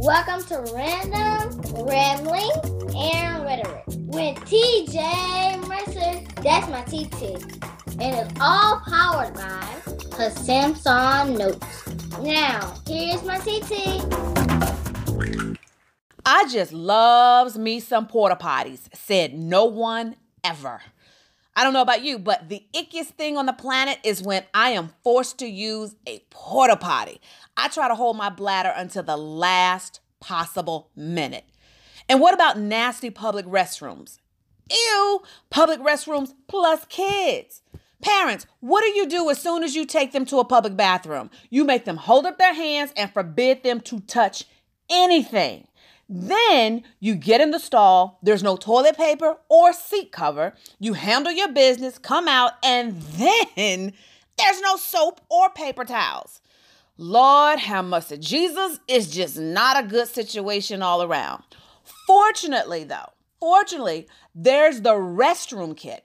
Welcome to Random Rambling and Rhetoric with TJ Mercer. That's my TT. And it's all powered by her Samsung Notes. Now, here's my TT. I just loves me some porta potties, said no one ever. I don't know about you, but the ickiest thing on the planet is when I am forced to use a porta potty. I try to hold my bladder until the last possible minute. And what about nasty public restrooms? Ew, public restrooms plus kids. Parents, what do you do as soon as you take them to a public bathroom? You make them hold up their hands and forbid them to touch anything. Then you get in the stall, there's no toilet paper or seat cover. You handle your business, come out, and then there's no soap or paper towels. Lord have mercy. Jesus is just not a good situation all around. Fortunately, though, fortunately, there's the restroom kit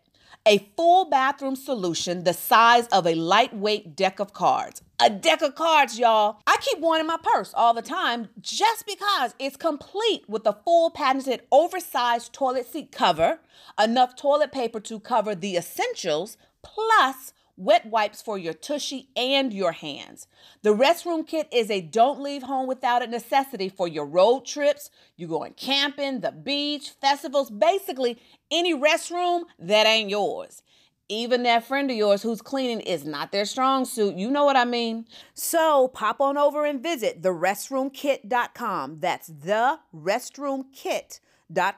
a full bathroom solution the size of a lightweight deck of cards. A deck of cards, y'all. I keep one in my purse all the time just because it's complete with a full patented oversized toilet seat cover, enough toilet paper to cover the essentials, plus wet wipes for your tushy and your hands. The restroom kit is a don't leave home without it necessity for your road trips, you going camping, the beach, festivals, basically any restroom that ain't yours. Even that friend of yours who's cleaning is not their strong suit. You know what I mean? So pop on over and visit therestroomkit.com. That's the restroomkit.com.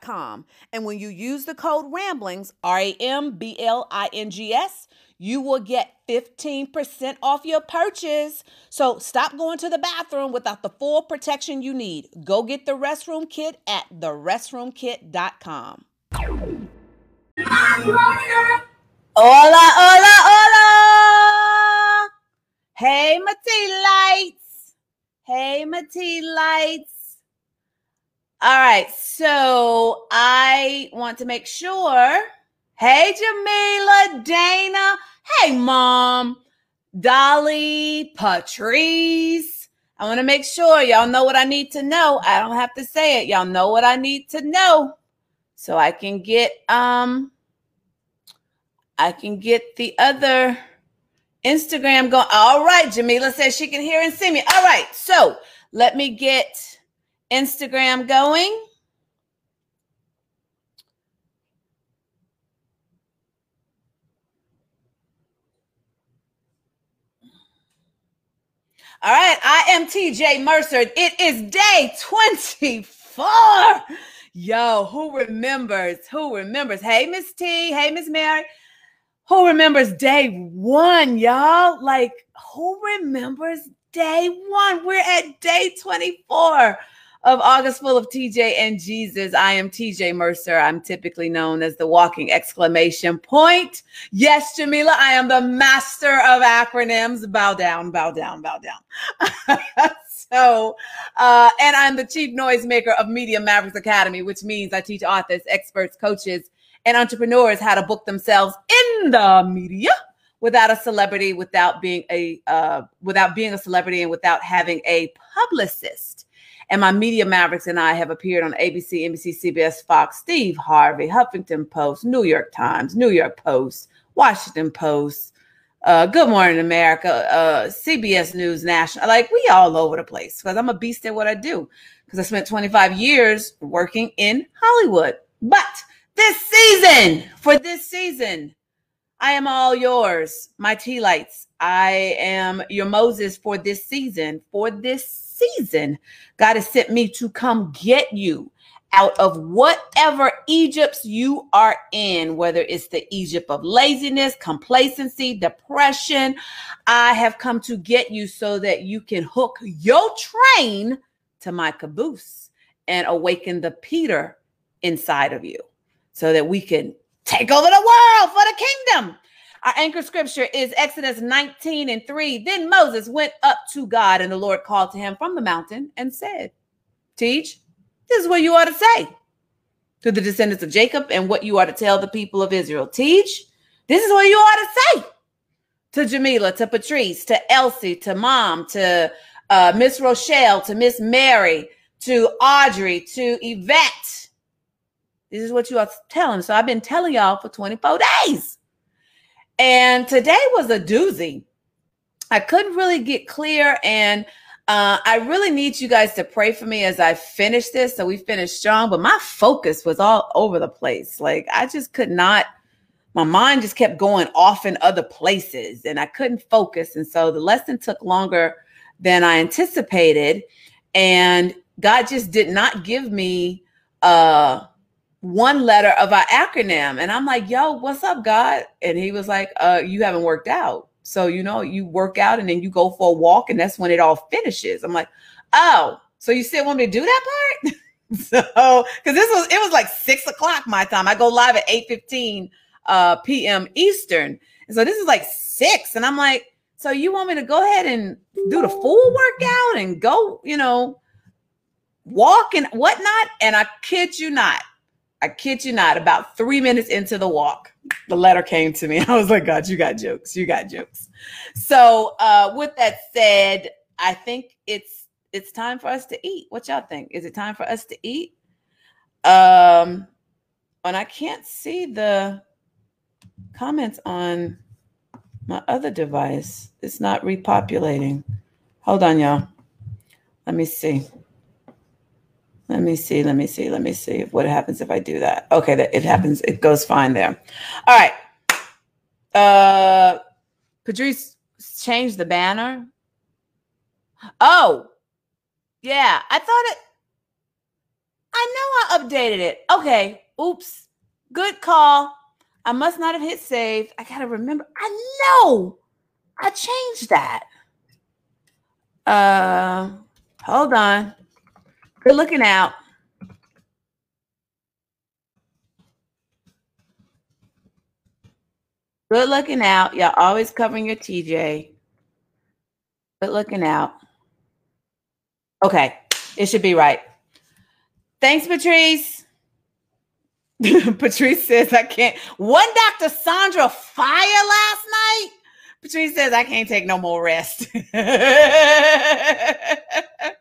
.Com and when you use the code RAMBLINGS, R A M B L I N G S, you will get 15% off your purchase. So stop going to the bathroom without the full protection you need. Go get the restroom kit at therestroomkit.com. Hola, hola, hola. Hey, my tea lights. Hey, my tea lights. All right, so I want to make sure. Hey, Jamila, Dana. Hey, Mom, Dolly, Patrice. I want to make sure y'all know what I need to know. I don't have to say it. Y'all know what I need to know so I can get um I can get the other Instagram going. All right, Jamila says she can hear and see me. All right, so let me get Instagram going. All right, I am TJ Mercer. It is day 24. Yo, who remembers? Who remembers? Hey, Miss T. Hey, Miss Mary. Who remembers day one, y'all? Like, who remembers day one? We're at day 24 of August full of TJ and Jesus. I am TJ Mercer. I'm typically known as the walking exclamation point. Yes, Jamila, I am the master of acronyms. Bow down, bow down, bow down. so, uh, and I'm the chief noisemaker of Media Mavericks Academy, which means I teach authors, experts, coaches, and entrepreneurs how to book themselves in the media without a celebrity, without being a uh, without being a celebrity, and without having a publicist. And my media mavericks and I have appeared on ABC, NBC, CBS, Fox, Steve Harvey, Huffington Post, New York Times, New York Post, Washington Post, uh, Good Morning America, uh, CBS News National. Like we all over the place because I'm a beast at what I do because I spent 25 years working in Hollywood. But this season, for this season, I am all yours, my tea lights. I am your Moses for this season, for this season, God has sent me to come get you out of whatever Egypts you are in, whether it's the Egypt of laziness, complacency, depression. I have come to get you so that you can hook your train to my caboose and awaken the Peter inside of you so that we can take over the world for the kingdom. Our anchor scripture is Exodus 19 and 3. Then Moses went up to God, and the Lord called to him from the mountain and said, Teach, this is what you ought to say to the descendants of Jacob and what you are to tell the people of Israel. Teach, this is what you ought to say to Jamila, to Patrice, to Elsie, to Mom, to uh, Miss Rochelle, to Miss Mary, to Audrey, to Yvette. This is what you are telling. So I've been telling y'all for 24 days. And today was a doozy. I couldn't really get clear. And uh, I really need you guys to pray for me as I finish this. So we finished strong, but my focus was all over the place. Like I just could not, my mind just kept going off in other places and I couldn't focus. And so the lesson took longer than I anticipated. And God just did not give me uh one letter of our acronym. And I'm like, yo, what's up, God? And he was like, uh, you haven't worked out. So, you know, you work out and then you go for a walk, and that's when it all finishes. I'm like, oh, so you still want me to do that part? so, because this was, it was like six o'clock my time. I go live at 8 15 uh, p.m. Eastern. And so this is like six. And I'm like, so you want me to go ahead and do the full workout and go, you know, walk and whatnot? And I kid you not, I kid you not, about three minutes into the walk, the letter came to me. I was like, God, you got jokes. You got jokes. So uh, with that said, I think it's it's time for us to eat. What y'all think? Is it time for us to eat? Um, and I can't see the comments on my other device. It's not repopulating. Hold on, y'all. Let me see. Let me see. Let me see. Let me see what happens if I do that. Okay, that it happens. It goes fine there. All right. Uh, Patrice changed the banner. Oh, yeah. I thought it. I know I updated it. Okay. Oops. Good call. I must not have hit save. I gotta remember. I know I changed that. Uh, hold on. Good looking out. Good looking out. Y'all always covering your TJ. Good looking out. Okay, it should be right. Thanks, Patrice. Patrice says I can't. One Dr. Sandra fire last night. Patrice says I can't take no more rest.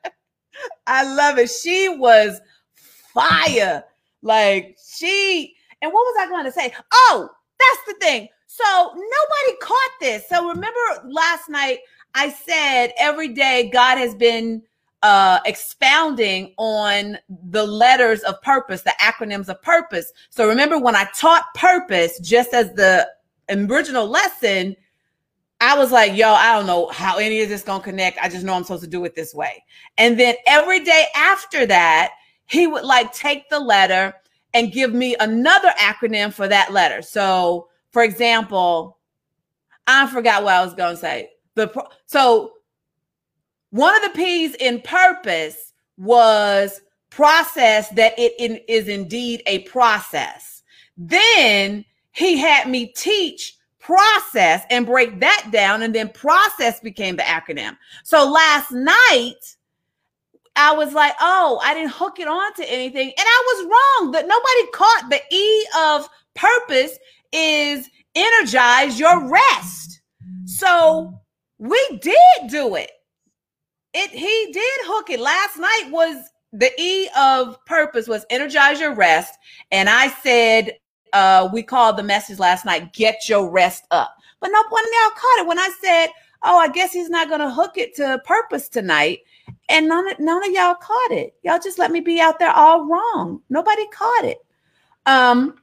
I love it. She was fire. Like she, and what was I going to say? Oh, that's the thing. So nobody caught this. So remember last night I said every day God has been uh, expounding on the letters of purpose, the acronyms of purpose. So remember when I taught purpose, just as the original lesson, I was like, yo, I don't know how any of this gonna connect. I just know I'm supposed to do it this way. And then every day after that, he would like take the letter and give me another acronym for that letter. So, for example, I forgot what I was gonna say. The so one of the P's in purpose was process that it in, is indeed a process. Then he had me teach process and break that down. And then process became the acronym. So last night, I was like, oh, I didn't hook it on to anything. And I was wrong that nobody caught the E of purpose is energize your rest. So we did do it. It he did hook it. Last night was the E of purpose was energize your rest. And I said uh, we called the message last night, get your rest up. But no one y'all caught it when I said, oh, I guess he's not going to hook it to purpose tonight. And none of, none of y'all caught it. Y'all just let me be out there all wrong. Nobody caught it. Um,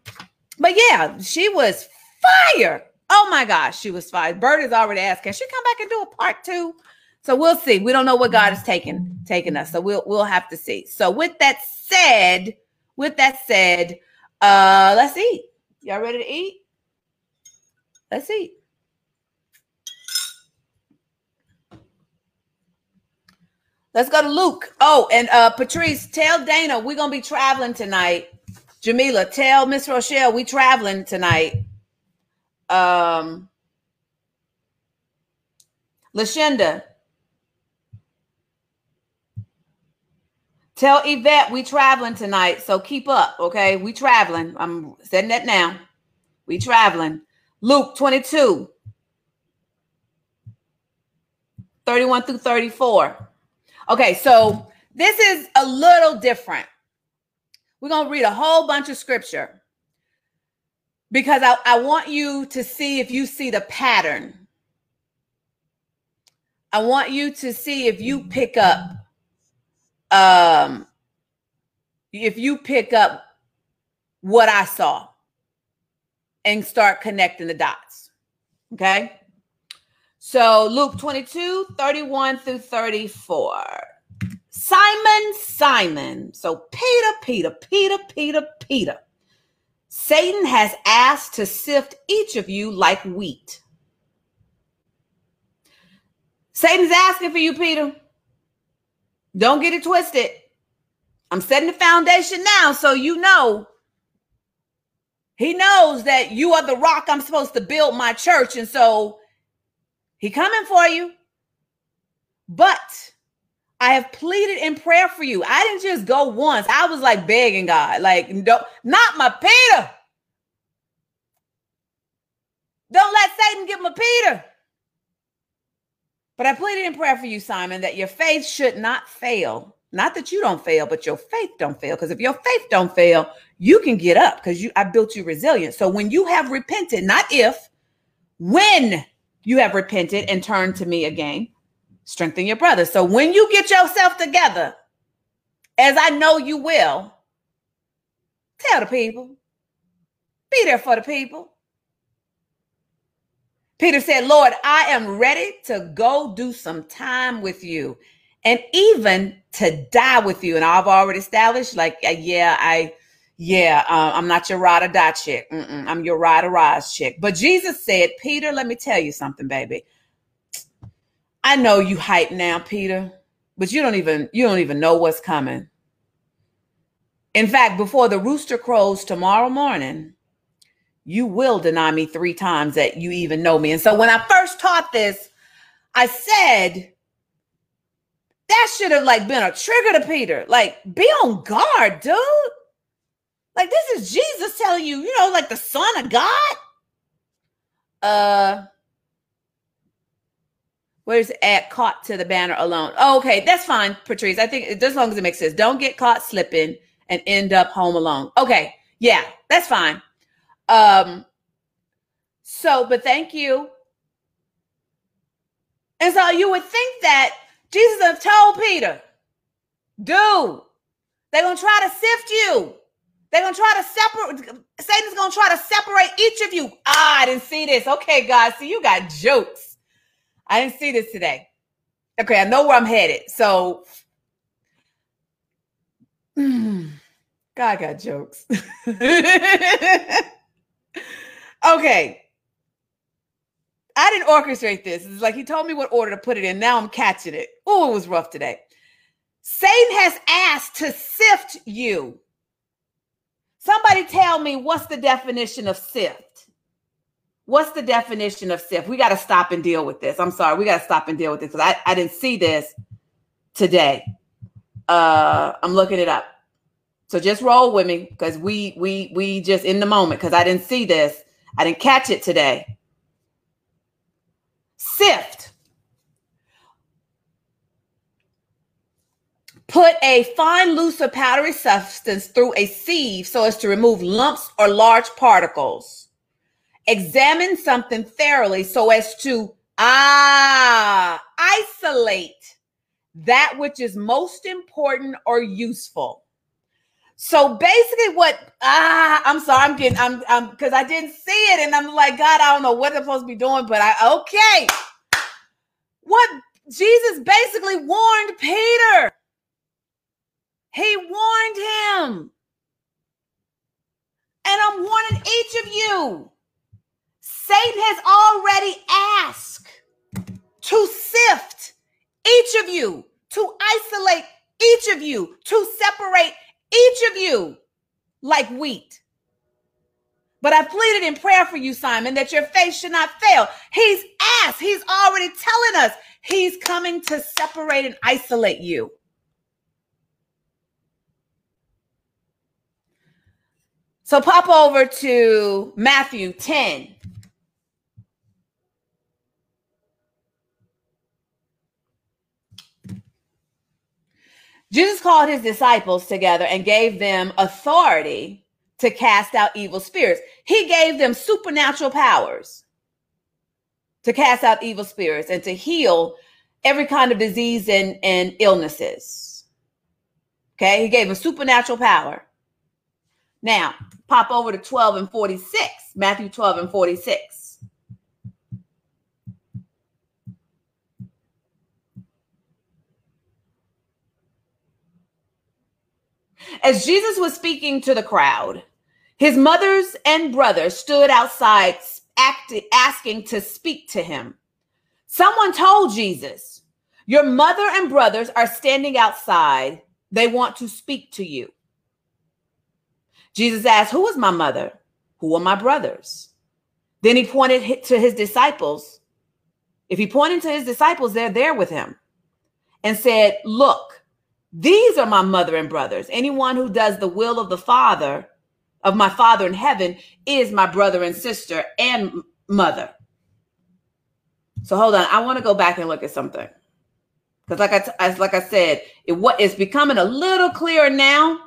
but yeah, she was fire. Oh my gosh, she was fire. Bird is already can she come back and do a part two? So we'll see. We don't know what God is taking taking us. So we'll we'll have to see. So with that said, with that said, uh, let's eat. Y'all ready to eat? Let's eat. Let's go to Luke. Oh, and uh Patrice, tell Dana we're gonna be traveling tonight. Jamila, tell Miss Rochelle we traveling tonight. Um Lashenda, Tell Yvette we traveling tonight, so keep up, okay? We traveling. I'm setting that now. We traveling. Luke 22, 31 through 34. Okay, so this is a little different. We're going to read a whole bunch of scripture because I, I want you to see if you see the pattern. I want you to see if you pick up um if you pick up what I saw and start connecting the dots. Okay? So Luke 22, 31 through 34. Simon, Simon. So Peter, Peter, Peter, Peter, Peter. Satan has asked to sift each of you like wheat. Satan's asking for you, Peter. Don't get it twisted. I'm setting the foundation now so you know. He knows that you are the rock I'm supposed to build my church. And so he coming for you. But I have pleaded in prayer for you. I didn't just go once. I was like begging God, like, no, not my Peter. Don't let Satan get my Peter. But I pleaded in prayer for you, Simon, that your faith should not fail. Not that you don't fail, but your faith don't fail. Because if your faith don't fail, you can get up because you I built you resilient. So when you have repented, not if, when you have repented and turned to me again, strengthen your brother. So when you get yourself together, as I know you will, tell the people, be there for the people. Peter said, Lord, I am ready to go do some time with you and even to die with you. And I've already established, like, uh, yeah, I, yeah, uh, I'm not your ride or die chick. Mm-mm, I'm your ride or rise chick. But Jesus said, Peter, let me tell you something, baby. I know you hype now, Peter, but you don't even you don't even know what's coming. In fact, before the rooster crows tomorrow morning, you will deny me three times that you even know me. And so when I first taught this, I said that should have like been a trigger to Peter. Like, be on guard, dude. Like, this is Jesus telling you, you know, like the Son of God. Uh Where's at caught to the banner alone? Oh, okay, that's fine, Patrice. I think as long as it makes sense. Don't get caught slipping and end up home alone. Okay, yeah, that's fine. Um, so, but thank you. And so you would think that Jesus have told Peter, dude, they're gonna try to sift you. They're gonna try to separate. Satan's gonna try to separate each of you. Ah, I didn't see this. Okay, guys, so you got jokes. I didn't see this today. Okay, I know where I'm headed. So, God got jokes. okay. I didn't orchestrate this. It's like he told me what order to put it in. Now I'm catching it. Oh, it was rough today. Satan has asked to sift you. Somebody tell me what's the definition of sift? What's the definition of sift? We got to stop and deal with this. I'm sorry. We got to stop and deal with this because I, I didn't see this today. Uh, I'm looking it up. So just roll with me because we we we just in the moment because I didn't see this. I didn't catch it today. Sift. Put a fine, loose, or powdery substance through a sieve so as to remove lumps or large particles examine something thoroughly so as to ah isolate that which is most important or useful so basically what ah i'm sorry i'm getting i'm i'm because i didn't see it and i'm like god i don't know what i'm supposed to be doing but i okay. What jesus basically warned peter. He warned him. And i'm warning each of you. Satan has already asked to sift each of you, to isolate each of you, to separate each of you like wheat. But I pleaded in prayer for you, Simon, that your faith should not fail. He's asked, he's already telling us he's coming to separate and isolate you. So pop over to Matthew 10. Jesus called his disciples together and gave them authority to cast out evil spirits. He gave them supernatural powers to cast out evil spirits and to heal every kind of disease and, and illnesses. Okay, he gave them supernatural power. Now, pop over to 12 and 46, Matthew 12 and 46. As Jesus was speaking to the crowd, his mothers and brothers stood outside acting, asking to speak to him. Someone told Jesus, Your mother and brothers are standing outside. They want to speak to you. Jesus asked, Who is my mother? Who are my brothers? Then he pointed to his disciples. If he pointed to his disciples, they're there with him and said, Look, these are my mother and brothers. Anyone who does the will of the Father, of my Father in heaven, is my brother and sister and mother. So hold on, I want to go back and look at something because, like I as like I said, it what is becoming a little clearer now.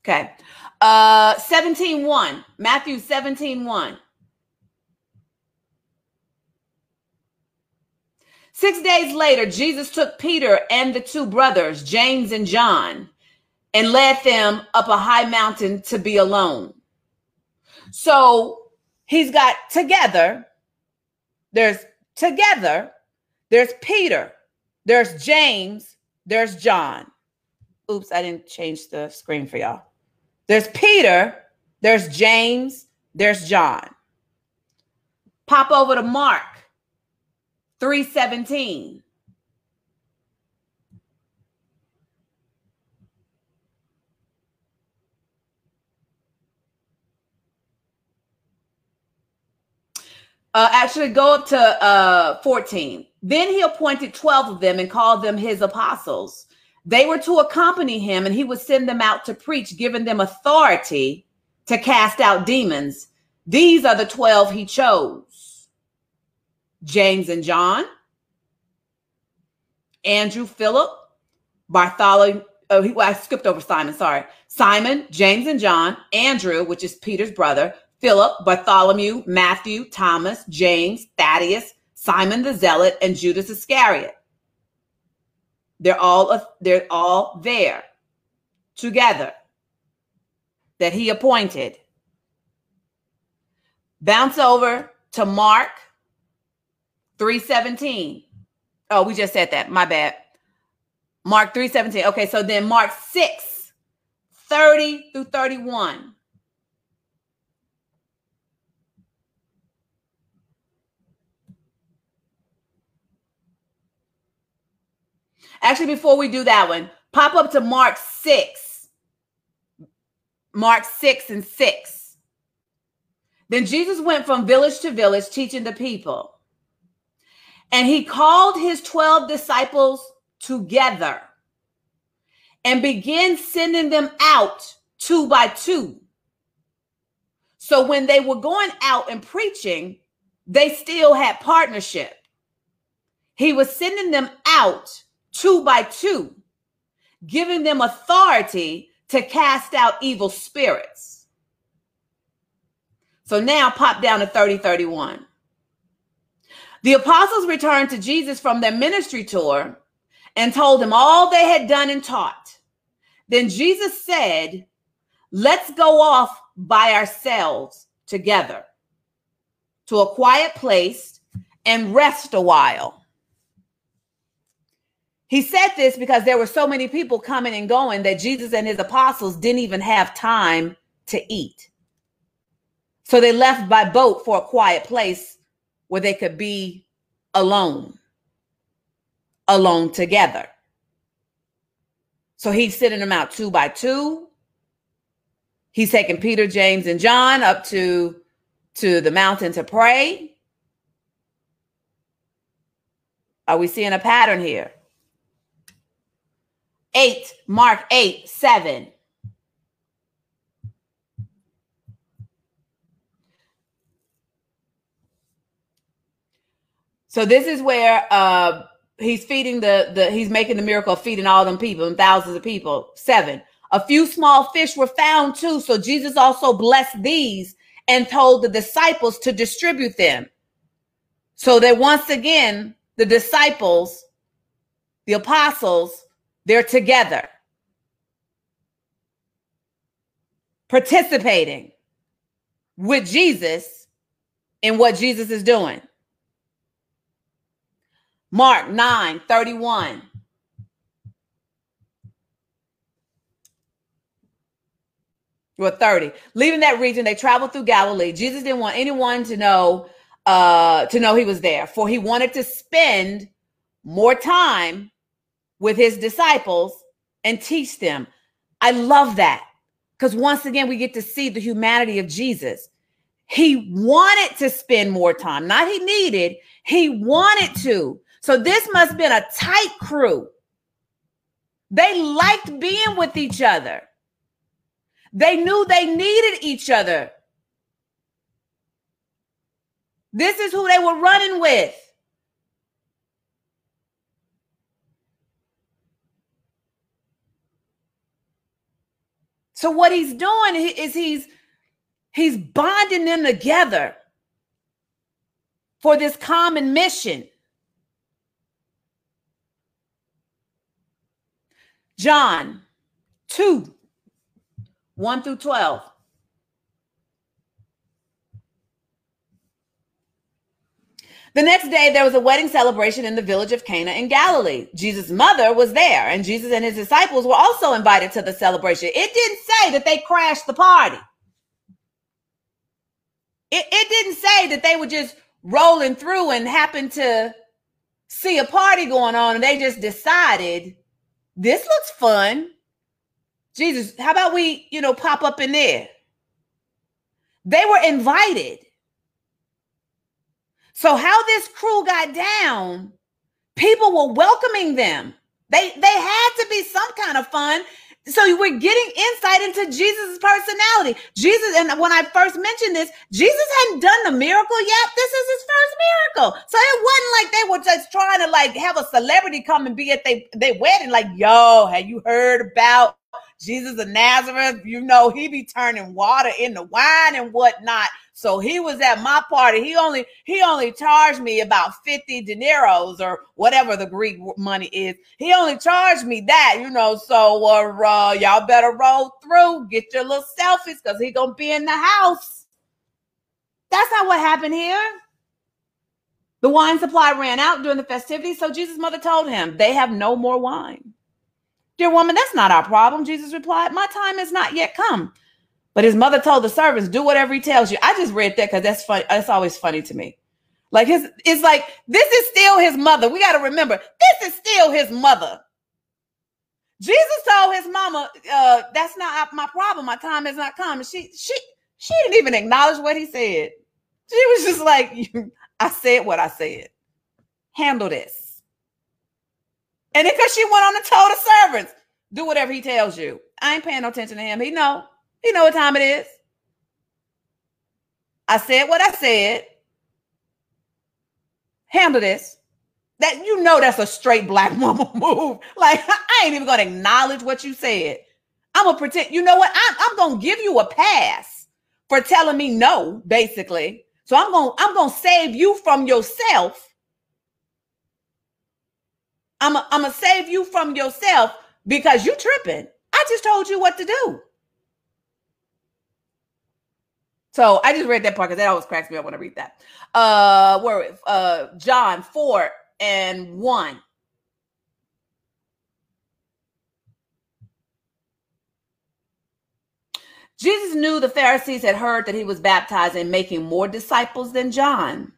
Okay, uh, 17 1, Matthew 17 1. Six days later, Jesus took Peter and the two brothers, James and John, and led them up a high mountain to be alone. So he's got together, there's together, there's Peter, there's James, there's John. Oops, I didn't change the screen for y'all. There's Peter, there's James, there's John. Pop over to Mark 317. Uh, actually, go up to uh, 14. Then he appointed 12 of them and called them his apostles. They were to accompany him, and he would send them out to preach, giving them authority to cast out demons. These are the 12 he chose James and John, Andrew, Philip, Bartholomew. Oh, he, well, I skipped over Simon. Sorry. Simon, James and John, Andrew, which is Peter's brother, Philip, Bartholomew, Matthew, Thomas, James, Thaddeus, Simon the Zealot, and Judas Iscariot. They're all they're all there together that he appointed. Bounce over to Mark 317. Oh, we just said that. My bad. Mark 317. Okay, so then Mark 6, 30 through 31. Actually, before we do that one, pop up to Mark 6. Mark 6 and 6. Then Jesus went from village to village teaching the people. And he called his 12 disciples together and began sending them out two by two. So when they were going out and preaching, they still had partnership. He was sending them out two by two, giving them authority to cast out evil spirits. So now pop down to 30 31. The apostles returned to Jesus from their ministry tour and told him all they had done and taught. Then Jesus said, Let's go off by ourselves together to a quiet place and rest a while. He said this because there were so many people coming and going that Jesus and his apostles didn't even have time to eat. So they left by boat for a quiet place where they could be alone, alone together. So he's sending them out two by two. He's taking Peter, James, and John up to, to the mountain to pray. Are we seeing a pattern here? Eight, Mark 8, 7. So this is where uh he's feeding the the he's making the miracle of feeding all them people and thousands of people. Seven. A few small fish were found too. So Jesus also blessed these and told the disciples to distribute them. So that once again, the disciples, the apostles, they're together, participating with Jesus in what Jesus is doing. Mark 9 31. Well, 30. Leaving that region, they traveled through Galilee. Jesus didn't want anyone to know uh to know he was there, for he wanted to spend more time with his disciples and teach them. I love that. Because once again, we get to see the humanity of Jesus. He wanted to spend more time, not he needed, he wanted to. So this must have been a tight crew. They liked being with each other. They knew they needed each other. This is who they were running with. So what he's doing is he's he's bonding them together for this common mission. John 2 1 through 12. The next day, there was a wedding celebration in the village of Cana in Galilee. Jesus' mother was there, and Jesus and his disciples were also invited to the celebration. It didn't say that they crashed the party. It, it didn't say that they were just rolling through and happened to see a party going on and they just decided this looks fun. Jesus, how about we, you know, pop up in there? They were invited. So how this crew got down, people were welcoming them. They they had to be some kind of fun. So we're getting insight into Jesus' personality. Jesus, and when I first mentioned this, Jesus hadn't done the miracle yet. This is his first miracle. So it wasn't like they were just trying to like have a celebrity come and be at they they wedding. Like, yo, have you heard about Jesus of Nazareth? You know, he be turning water into wine and whatnot. So he was at my party. He only he only charged me about 50 dineros or whatever the Greek money is. He only charged me that, you know. So uh, uh, y'all better roll through, get your little selfies because he gonna be in the house. That's not what happened here. The wine supply ran out during the festivities, so Jesus' mother told him, They have no more wine. Dear woman, that's not our problem. Jesus replied, My time has not yet come. But his mother told the servants, do whatever he tells you. I just read that because that's funny. That's always funny to me. Like his, it's like this is still his mother. We got to remember, this is still his mother. Jesus told his mama, uh, "That's not my problem. My time has not come." And she, she, she didn't even acknowledge what he said. She was just like, "I said what I said. Handle this." And because she went on and told the servants, "Do whatever he tells you." I ain't paying no attention to him. He know. You know what time it is. I said what I said. Handle this. That you know that's a straight black mama move. Like I ain't even gonna acknowledge what you said. I'm gonna pretend. You know what? I'm, I'm gonna give you a pass for telling me no, basically. So I'm gonna I'm gonna save you from yourself. I'm I'm gonna save you from yourself because you tripping. I just told you what to do. So I just read that part because that always cracks me up when I read that. Uh, where uh, John four and one. Jesus knew the Pharisees had heard that he was baptizing, and making more disciples than John.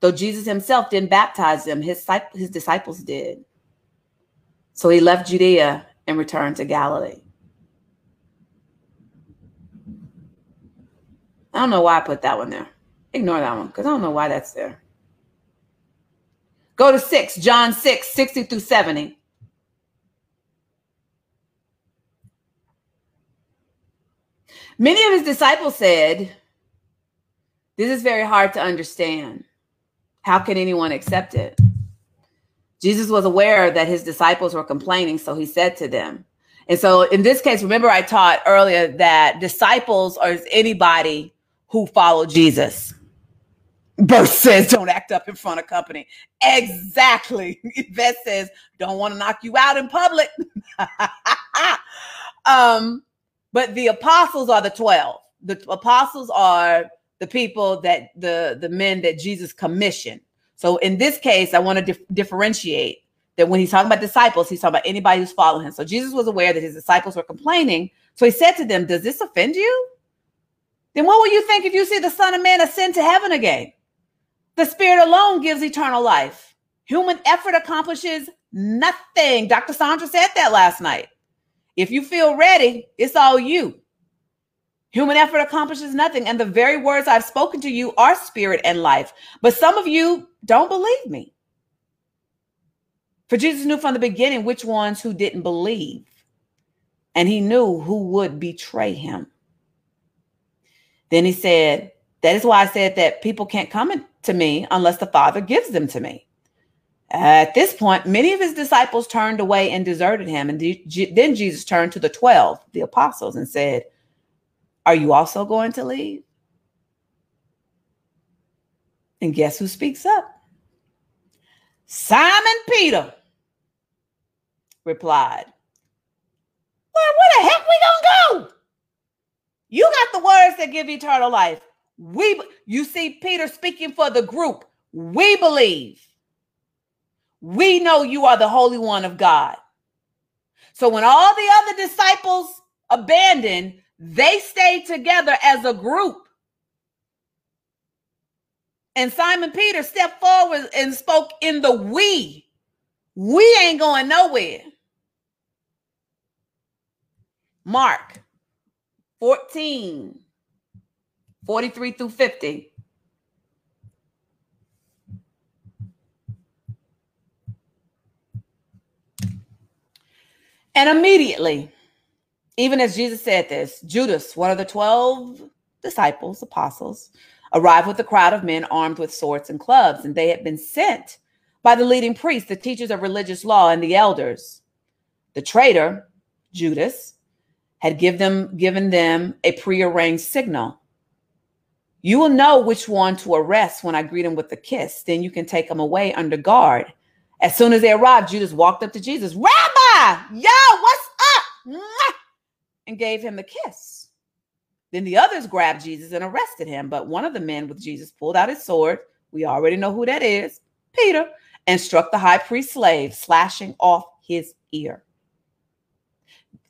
Though Jesus himself didn't baptize them, his, his disciples did. So he left Judea and returned to Galilee. I don't know why I put that one there. Ignore that one because I don't know why that's there. Go to 6, John 6, 60 through 70. Many of his disciples said, This is very hard to understand. how can anyone accept it? Jesus was aware that his disciples were complaining, so he said to them, and so in this case, remember I taught earlier that disciples are anybody who follow Jesus. Birth says, don't act up in front of company. Exactly. Yvette says, don't want to knock you out in public. um, but the apostles are the 12. The apostles are the people that the the men that Jesus commissioned. So in this case, I want to dif- differentiate that when he's talking about disciples, he's talking about anybody who's following him. So Jesus was aware that his disciples were complaining. So he said to them, Does this offend you? Then what will you think if you see the Son of Man ascend to heaven again? The Spirit alone gives eternal life. Human effort accomplishes nothing. Dr. Sandra said that last night. If you feel ready, it's all you. Human effort accomplishes nothing. And the very words I've spoken to you are spirit and life. But some of you don't believe me. For Jesus knew from the beginning which ones who didn't believe, and he knew who would betray him. Then he said, That is why I said that people can't come to me unless the Father gives them to me. At this point, many of his disciples turned away and deserted him. And then Jesus turned to the 12, the apostles, and said, Are you also going to leave? And guess who speaks up? Simon Peter replied, Well, where the heck we gonna go? You got the words that give eternal life. We you see Peter speaking for the group. We believe. We know you are the Holy One of God. So when all the other disciples abandoned, they stayed together as a group. And Simon Peter stepped forward and spoke in the we. We ain't going nowhere. Mark 14, 43 through 50. And immediately, even as Jesus said this, Judas, one of the 12 disciples, apostles, arrived with a crowd of men armed with swords and clubs, and they had been sent by the leading priests, the teachers of religious law, and the elders. The traitor, Judas, had give them, given them a prearranged signal. You will know which one to arrest when I greet him with a kiss. Then you can take him away under guard. As soon as they arrived, Judas walked up to Jesus. Rabbi, yo, what's up? And gave him the kiss. Then the others grabbed Jesus and arrested him. But one of the men with Jesus pulled out his sword. We already know who that is Peter and struck the high priest's slave, slashing off his ear.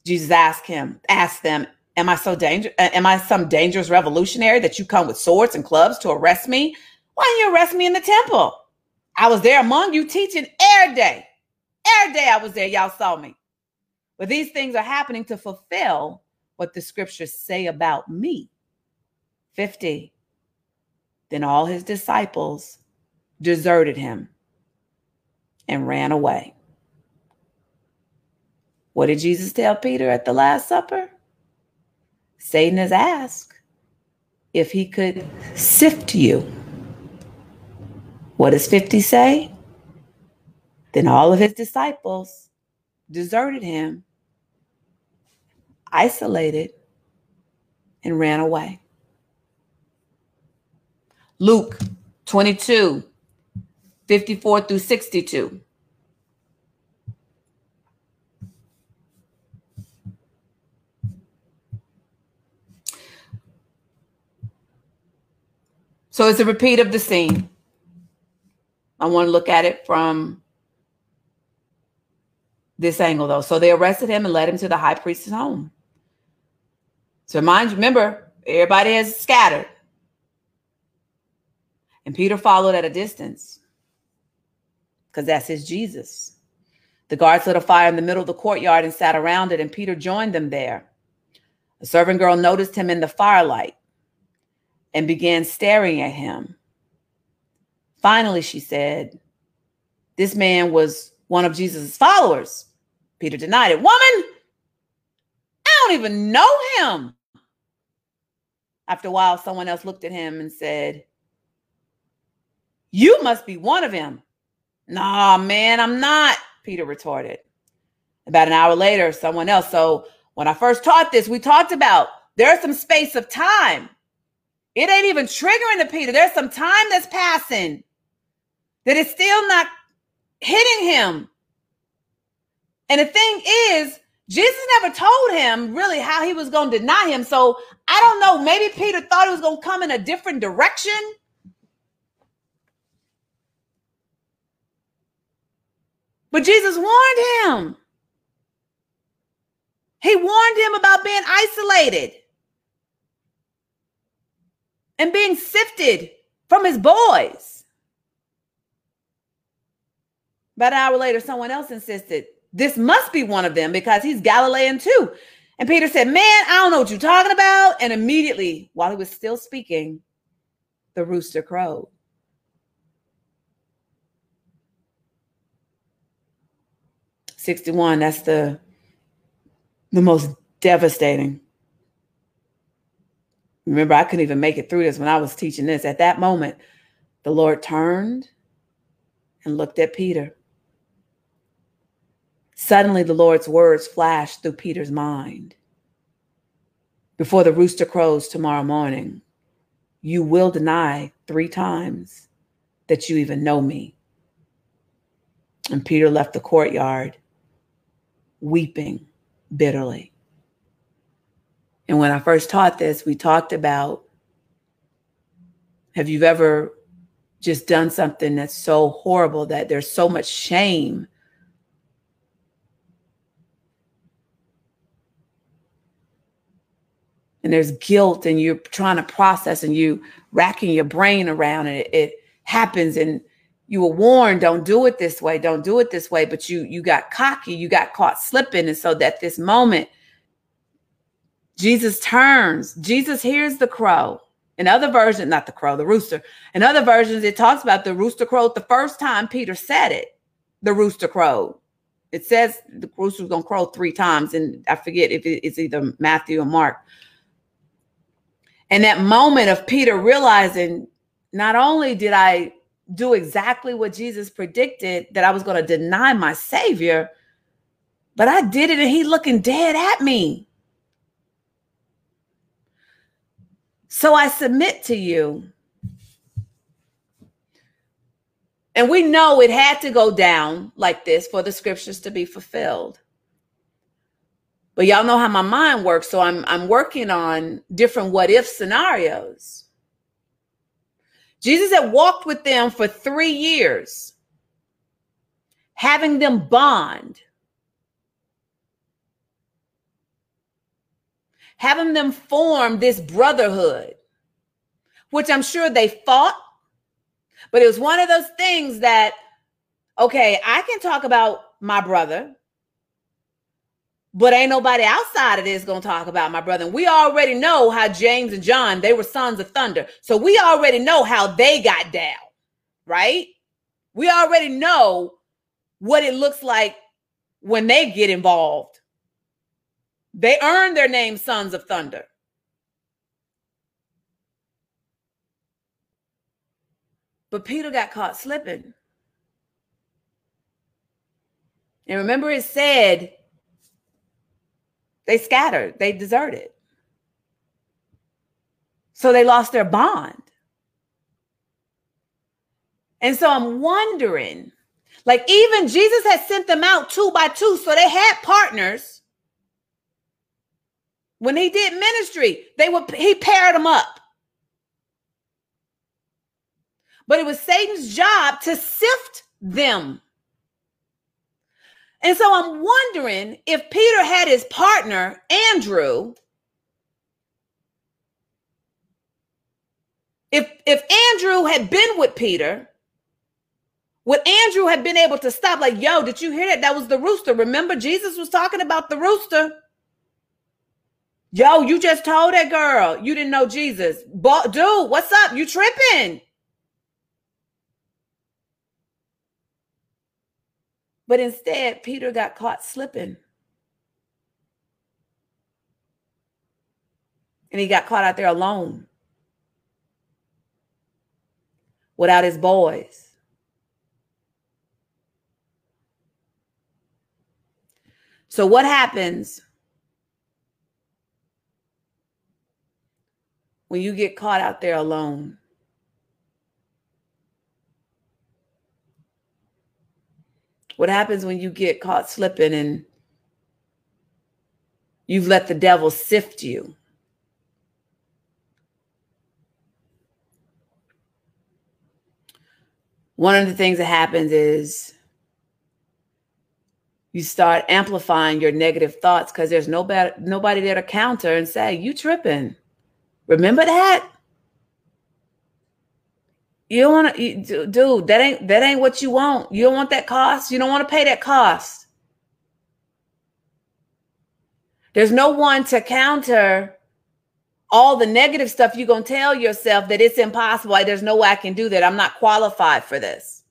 Jesus asked him, asked them, Am I so dangerous? Uh, am I some dangerous revolutionary that you come with swords and clubs to arrest me? Why didn't you arrest me in the temple? I was there among you teaching every day. Every day I was there. Y'all saw me. But these things are happening to fulfill what the scriptures say about me. 50. Then all his disciples deserted him and ran away. What did Jesus tell Peter at the Last Supper? Satan has asked if he could sift you. What does 50 say? Then all of his disciples deserted him, isolated, and ran away. Luke 22, 54 through 62. So it's a repeat of the scene. I want to look at it from this angle, though. So they arrested him and led him to the high priest's home. So mind you, remember, everybody has scattered. And Peter followed at a distance because that's his Jesus. The guards lit a fire in the middle of the courtyard and sat around it, and Peter joined them there. A servant girl noticed him in the firelight and began staring at him. Finally, she said, This man was one of Jesus' followers. Peter denied it. Woman, I don't even know him. After a while, someone else looked at him and said, You must be one of them. Nah, man, I'm not, Peter retorted. About an hour later, someone else. So when I first taught this, we talked about there's some space of time. It ain't even triggering to Peter. There's some time that's passing that is still not hitting him. And the thing is, Jesus never told him really how he was going to deny him. So I don't know. Maybe Peter thought he was going to come in a different direction. But Jesus warned him. He warned him about being isolated and being sifted from his boys. About an hour later, someone else insisted, This must be one of them because he's Galilean too. And Peter said, Man, I don't know what you're talking about. And immediately, while he was still speaking, the rooster crowed. Sixty-one. That's the the most devastating. Remember, I couldn't even make it through this when I was teaching this. At that moment, the Lord turned and looked at Peter. Suddenly, the Lord's words flashed through Peter's mind. Before the rooster crows tomorrow morning, you will deny three times that you even know me. And Peter left the courtyard weeping bitterly. And when I first taught this, we talked about have you ever just done something that's so horrible that there's so much shame? And there's guilt, and you're trying to process and you racking your brain around, and it, it happens, and you were warned don't do it this way don't do it this way but you you got cocky you got caught slipping and so that this moment jesus turns. Jesus hears the crow. In other versions not the crow the rooster. In other versions it talks about the rooster crowed the first time peter said it. The rooster crowed it says the rooster's gonna crow three times and i forget if it's either matthew or mark. And that moment of peter realizing not only did i do exactly what Jesus predicted that I was going to deny my Savior, but I did it and he looking dead at me. So I submit to you. And we know it had to go down like this for the scriptures to be fulfilled. But y'all know how my mind works, so I'm I'm working on different what if scenarios. Jesus had walked with them for three years, having them bond, having them form this brotherhood, which I'm sure they fought, but it was one of those things that, okay, I can talk about my brother, but ain't nobody outside of this gonna talk about my brother. And we already know how James and John, they were sons of thunder. So we already know how they got down, right? We already know what it looks like when they get involved. They earned their name sons of thunder. But Peter got caught slipping. And remember, it said they scattered, they deserted. So they lost their bond. And so I'm wondering, like, even Jesus had sent them out two by two, so they had partners. When he did ministry, they were he paired them up. But it was Satan's job to sift them. And so I'm wondering if Peter had his partner, Andrew, if if Andrew had been with Peter, would Andrew have been able to stop? Like, yo, did you hear that? That was the rooster. Remember, Jesus was talking about the rooster. Yo, you just told that girl you didn't know Jesus. But dude, what's up? You tripping? But instead, Peter got caught slipping. And he got caught out there alone. without his boys. So, what happens when you get caught out there alone? What happens when you get caught slipping and you've let the devil sift you? One of the things that happens is you start amplifying your negative thoughts because there's no nobody nobody there to counter and say you tripping remember that? You don't want to dude that ain't that ain't what you want. You don't want that cost. You don't want to pay that cost. There's no one to counter all the negative stuff you're to tell yourself that it's impossible. There's no way i can do that. I'm not qualified for this.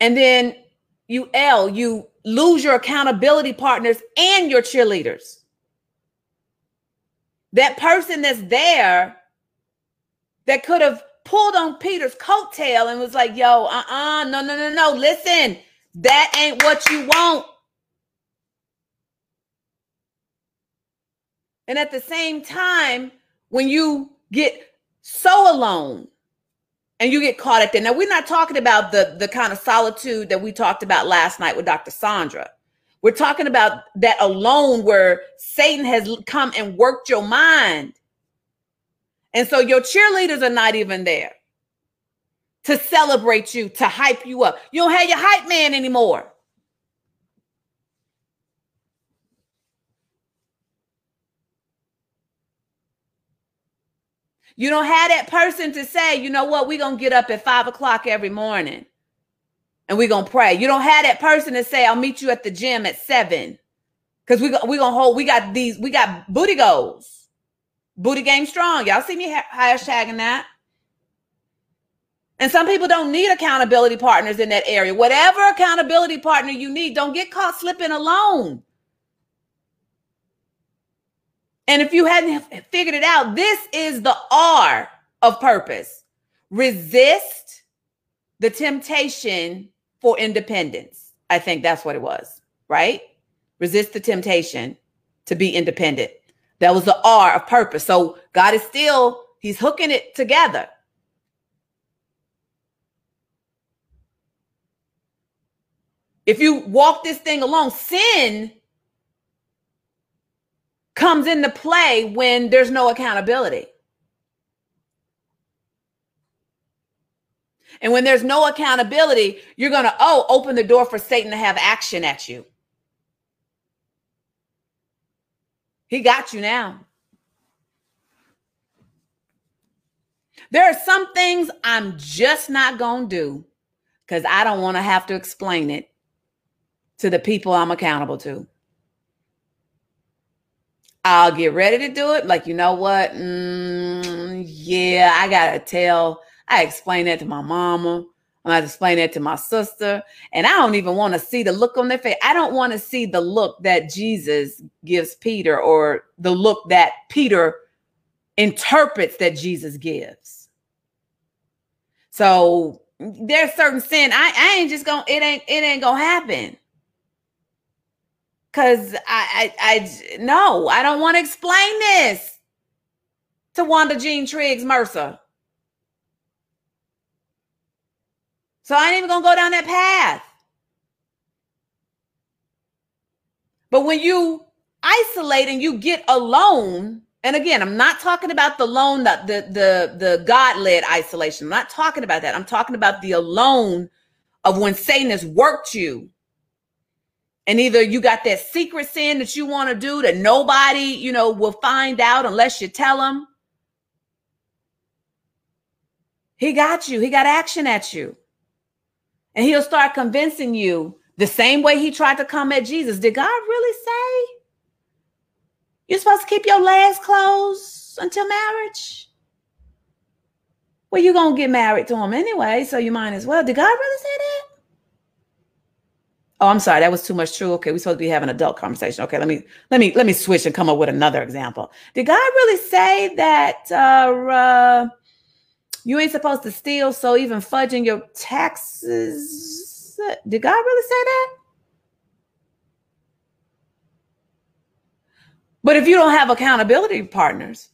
And then you L, you lose your accountability partners and your cheerleaders. That person that's there that could have pulled on Peter's coattail and was like, yo, uh-uh, no, no, no, no. Listen, that ain't what you want. And at the same time, when you get so alone and you get caught at that. Now, we're not talking about the, the kind of solitude that we talked about last night with Dr. Sandra. We're talking about that alone where Satan has come and worked your mind. And so your cheerleaders are not even there to celebrate you, to hype you up. You don't have your hype man anymore. You don't have that person to say, you know what, we're going to get up at five o'clock every morning and we're going to pray. You don't have that person to say, I'll meet you at the gym at seven. Because we, we to hold, we got these, we got booty goals. Booty game strong. Y'all see me ha- hashtagging that? And some people don't need accountability partners in that area. Whatever accountability partner you need, don't get caught slipping alone. And if you hadn't figured it out, this is the R of purpose. Resist the temptation for independence. I think that's what it was, right? Resist the temptation to be independent. That was the R of purpose. So God is still, He's hooking it together. If you walk this thing along, sin comes into play when there's no accountability. And when there's no accountability, you're going to, oh, open the door for Satan to have action at you. He got you now. There are some things I'm just not going to do because I don't want to have to explain it to the people I'm accountable to. I'll get ready to do it. Like, you know what? Mm, yeah, I gotta tell. I explain that to my mama. I explain that to my sister. And I don't even want to see the look on their face. I don't want to see the look that Jesus gives Peter or the look that Peter interprets that Jesus gives. So there's certain sin. I, I ain't just gonna, it ain't, it ain't gonna happen. Cause I, I, I, no, I don't want to explain this to Wanda Jean Triggs Mercer. So I ain't even gonna go down that path. But when you isolate and you get alone, and again, I'm not talking about the alone, the the the, the God-led isolation. I'm not talking about that. I'm talking about the alone of when Satan has worked you and either you got that secret sin that you want to do that nobody, you know, will find out unless you tell them. He got you. He got action at you. And he'll start convincing you the same way he tried to come at Jesus. Did God really say you're supposed to keep your legs closed until marriage? Well, you're going to get married to him anyway, so you might as well. Did God really say that? Oh, I'm sorry, that was too much true. Okay, we're supposed to be having an adult conversation. Okay, let me let me let me switch and come up with another example. Did God really say that uh, uh you ain't supposed to steal, so even fudging your taxes? Did God really say that? But if you don't have accountability partners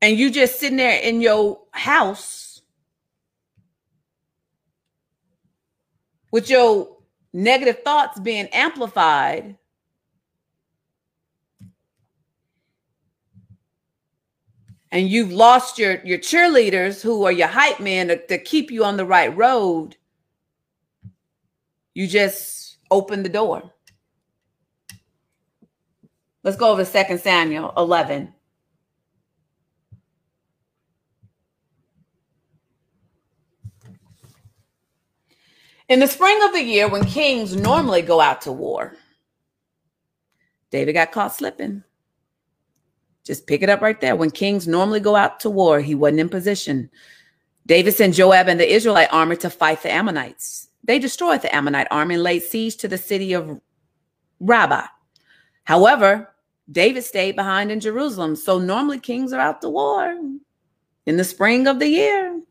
and you just sitting there in your house with your negative thoughts being amplified, and you've lost your your cheerleaders who are your hype men to, to keep you on the right road, you just open the door. Let's go over to 2 Samuel 11. In the spring of the year, when kings normally go out to war, David got caught slipping. Just pick it up right there. When kings normally go out to war, he wasn't in position. David sent Joab and the Israelite army to fight the Ammonites. They destroyed the Ammonite army and laid siege to the city of Rabbah. However, David stayed behind in Jerusalem. So normally kings are out to war in the spring of the year.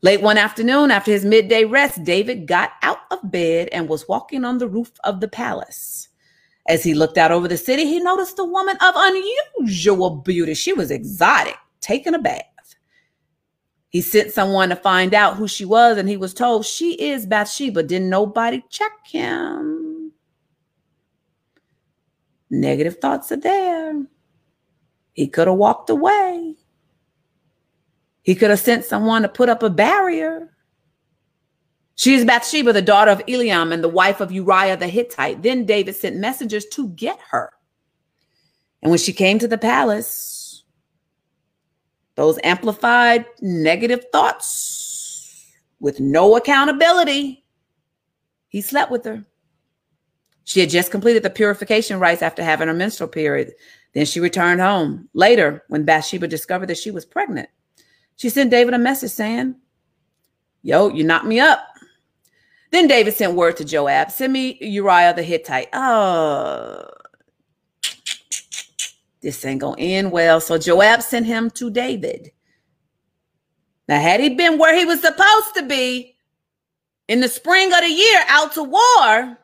Late one afternoon, after his midday rest, David got out of bed and was walking on the roof of the palace. As he looked out over the city, he noticed a woman of unusual beauty. She was exotic, taking a bath. He sent someone to find out who she was, and he was told she is Bathsheba. Didn't nobody check him? Negative thoughts are there. He could have walked away. He could have sent someone to put up a barrier. She is Bathsheba, the daughter of Eliam and the wife of Uriah the Hittite. Then David sent messengers to get her. And when she came to the palace, those amplified negative thoughts with no accountability, he slept with her. She had just completed the purification rites after having her menstrual period. Then she returned home. Later, when Bathsheba discovered that she was pregnant, she sent David a message saying, Yo, you knocked me up. Then David sent word to Joab, send me Uriah the Hittite. Oh, this ain't gonna end well. So Joab sent him to David. Now, had he been where he was supposed to be in the spring of the year out to war,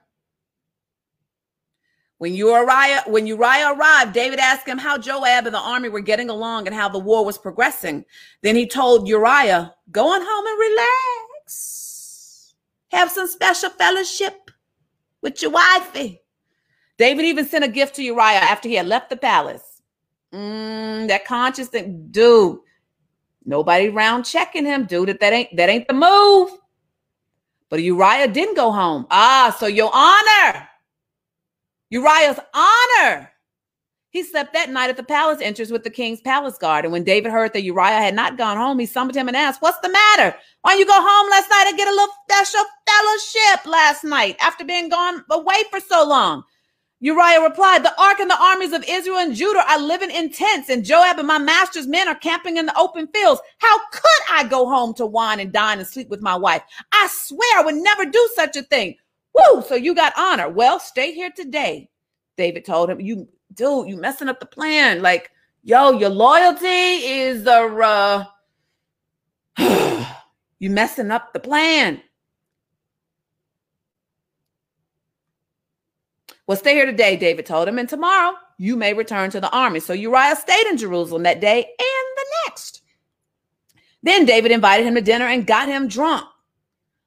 when Uriah, when Uriah arrived, David asked him how Joab and the army were getting along and how the war was progressing. Then he told Uriah, go on home and relax. Have some special fellowship with your wifey. David even sent a gift to Uriah after he had left the palace. Mm, that conscious thing, dude. Nobody round checking him, dude. That, that ain't that ain't the move. But Uriah didn't go home. Ah, so your honor Uriah's honor. He slept that night at the palace entrance with the king's palace guard. And when David heard that Uriah had not gone home, he summoned him and asked, What's the matter? Why don't you go home last night and get a little special fellowship last night after being gone away for so long? Uriah replied, The ark and the armies of Israel and Judah are living in tents, and Joab and my master's men are camping in the open fields. How could I go home to wine and dine and sleep with my wife? I swear I would never do such a thing. Woo! So you got honor. Well, stay here today. David told him, You dude, you messing up the plan. Like, yo, your loyalty is a uh you messing up the plan. Well, stay here today, David told him, and tomorrow you may return to the army. So Uriah stayed in Jerusalem that day and the next. Then David invited him to dinner and got him drunk.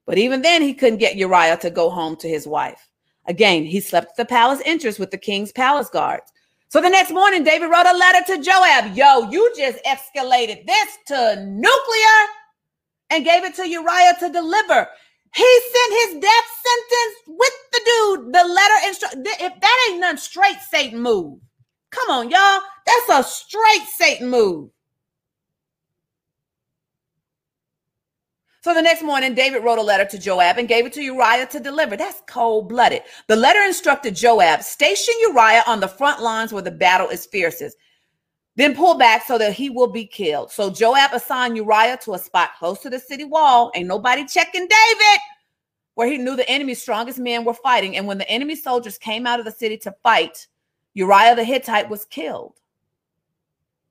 But even then, he couldn't get Uriah to go home to his wife. Again, he slept at the palace entrance with the king's palace guards. So the next morning, David wrote a letter to Joab. Yo, you just escalated this to nuclear and gave it to Uriah to deliver. He sent his death sentence with the dude, the letter instru- If that ain't none straight Satan move. Come on, y'all. That's a straight Satan move. So the next morning, David wrote a letter to Joab and gave it to Uriah to deliver. That's cold blooded. The letter instructed Joab station Uriah on the front lines where the battle is fiercest, then pull back so that he will be killed. So Joab assigned Uriah to a spot close to the city wall. Ain't nobody checking David. where he knew the enemy's strongest men were fighting. And when the enemy soldiers came out of the city to fight, Uriah the Hittite was killed,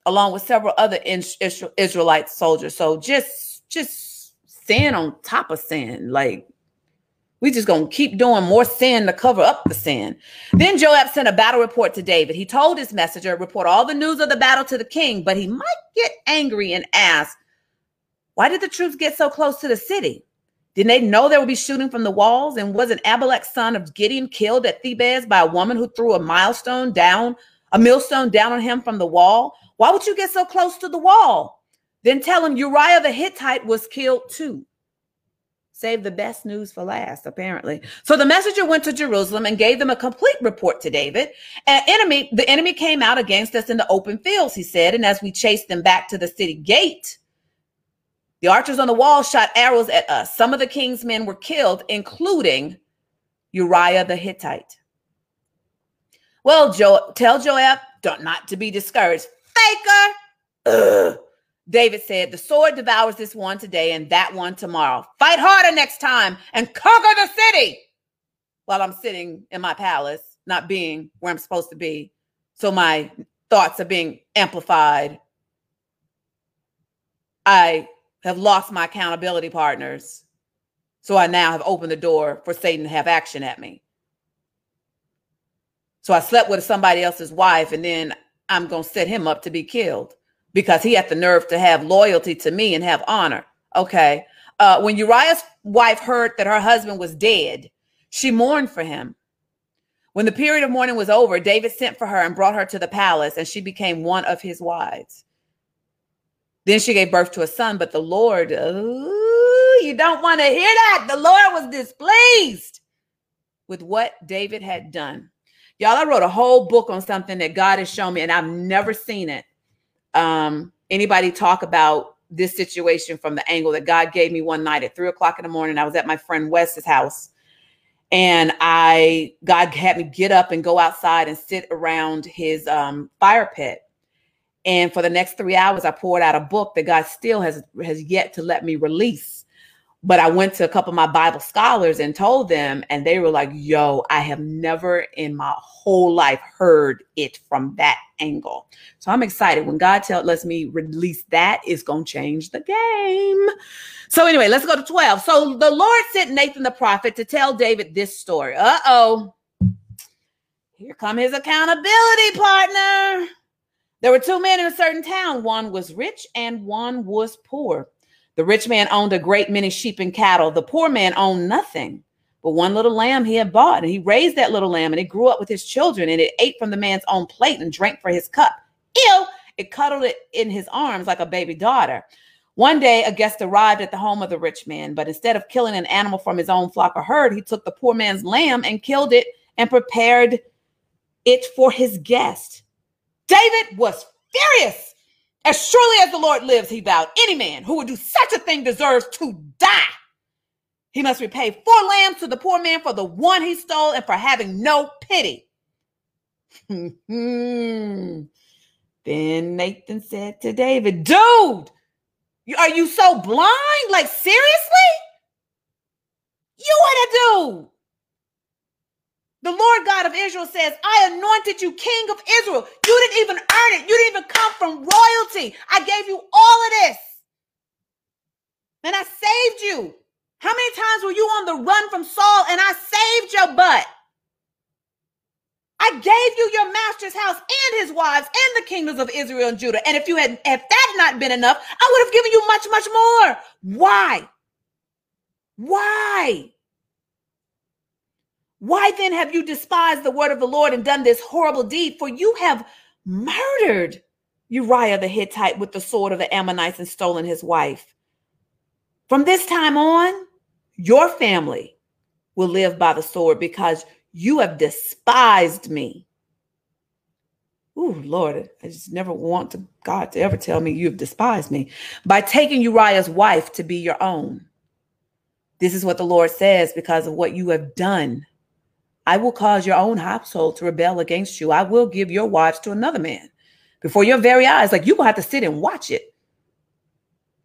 along with several other Israelite soldiers. So just, just sin on top of sin. Like we just gonna keep doing more sin to cover up the sin. Then Joab sent a battle report to David. He told his messenger, report all the news of the battle to the king, but he might get angry and ask, why did the troops get so close to the city? Didn't they know there would be shooting from the walls? And wasn't Abimelech son of Gideon killed at Thebez by a woman who threw a milestone down, a millstone down on him from the wall? Why would you get so close to the wall? Then tell him Uriah the Hittite was killed too. Save the best news for last, apparently. So the messenger went to Jerusalem and gave them a complete report to David. And enemy, the enemy came out against us in the open fields, he said. And as we chased them back to the city gate, the archers on the wall shot arrows at us. Some of the king's men were killed, including Uriah the Hittite. Well, jo- tell Joab not to be discouraged. Faker! Ugh. David said, The sword devours this one today and that one tomorrow. Fight harder next time and conquer the city while I'm sitting in my palace, not being where I'm supposed to be. So my thoughts are being amplified. I have lost my accountability partners. So I now have opened the door for Satan to have action at me. So I slept with somebody else's wife, and then I'm going to set him up to be killed because he had the nerve to have loyalty to me and have honor. Okay. Uh, when Uriah's wife heard that her husband was dead, she mourned for him. When the period of mourning was over, David sent for her and brought her to the palace, and she became one of his wives. Then she gave birth to a son, but the Lord, ooh, you don't want to hear that. The Lord was displeased with what David had done. Y'all, I wrote a whole book on something that God has shown me, and I've never seen it. Um, anybody talk about this situation from the angle that God gave me one night at three o'clock in the morning? I was at my friend Wes's house, and I God had me get up and go outside and sit around his um, fire pit and for the next three hours, I poured out a book that God still has has yet to let me release. But I went to a couple of my Bible scholars and told them, and they were like, "Yo, I have never in my whole life heard it from that angle." So I'm excited when God tell lets me release that. It's gonna change the game. So anyway, let's go to 12. So the Lord sent Nathan the prophet to tell David this story. Uh oh. Here come his accountability partner. There were two men in a certain town. One was rich and one was poor. The rich man owned a great many sheep and cattle. The poor man owned nothing but one little lamb he had bought. And he raised that little lamb and it grew up with his children and it ate from the man's own plate and drank from his cup. Ew! It cuddled it in his arms like a baby daughter. One day, a guest arrived at the home of the rich man, but instead of killing an animal from his own flock or herd, he took the poor man's lamb and killed it and prepared it for his guest. David was furious. As surely as the Lord lives, he vowed, any man who would do such a thing deserves to die. He must repay four lambs to the poor man for the one he stole and for having no pity. then Nathan said to David, Dude, are you so blind? Like, seriously? You what to do? The Lord God of Israel says, I anointed you king of Israel. You didn't even earn it. You didn't even come from royalty. I gave you all of this. And I saved you. How many times were you on the run from Saul and I saved your butt? I gave you your master's house and his wives and the kingdoms of Israel and Judah. And if you had, if that had not been enough, I would have given you much, much more. Why? Why? Why then have you despised the word of the Lord and done this horrible deed? For you have murdered Uriah the Hittite with the sword of the Ammonites and stolen his wife. From this time on, your family will live by the sword because you have despised me. Ooh, Lord, I just never want to, God to ever tell me you have despised me by taking Uriah's wife to be your own. This is what the Lord says because of what you have done I will cause your own household to rebel against you. I will give your wives to another man before your very eyes. Like you're going to have to sit and watch it.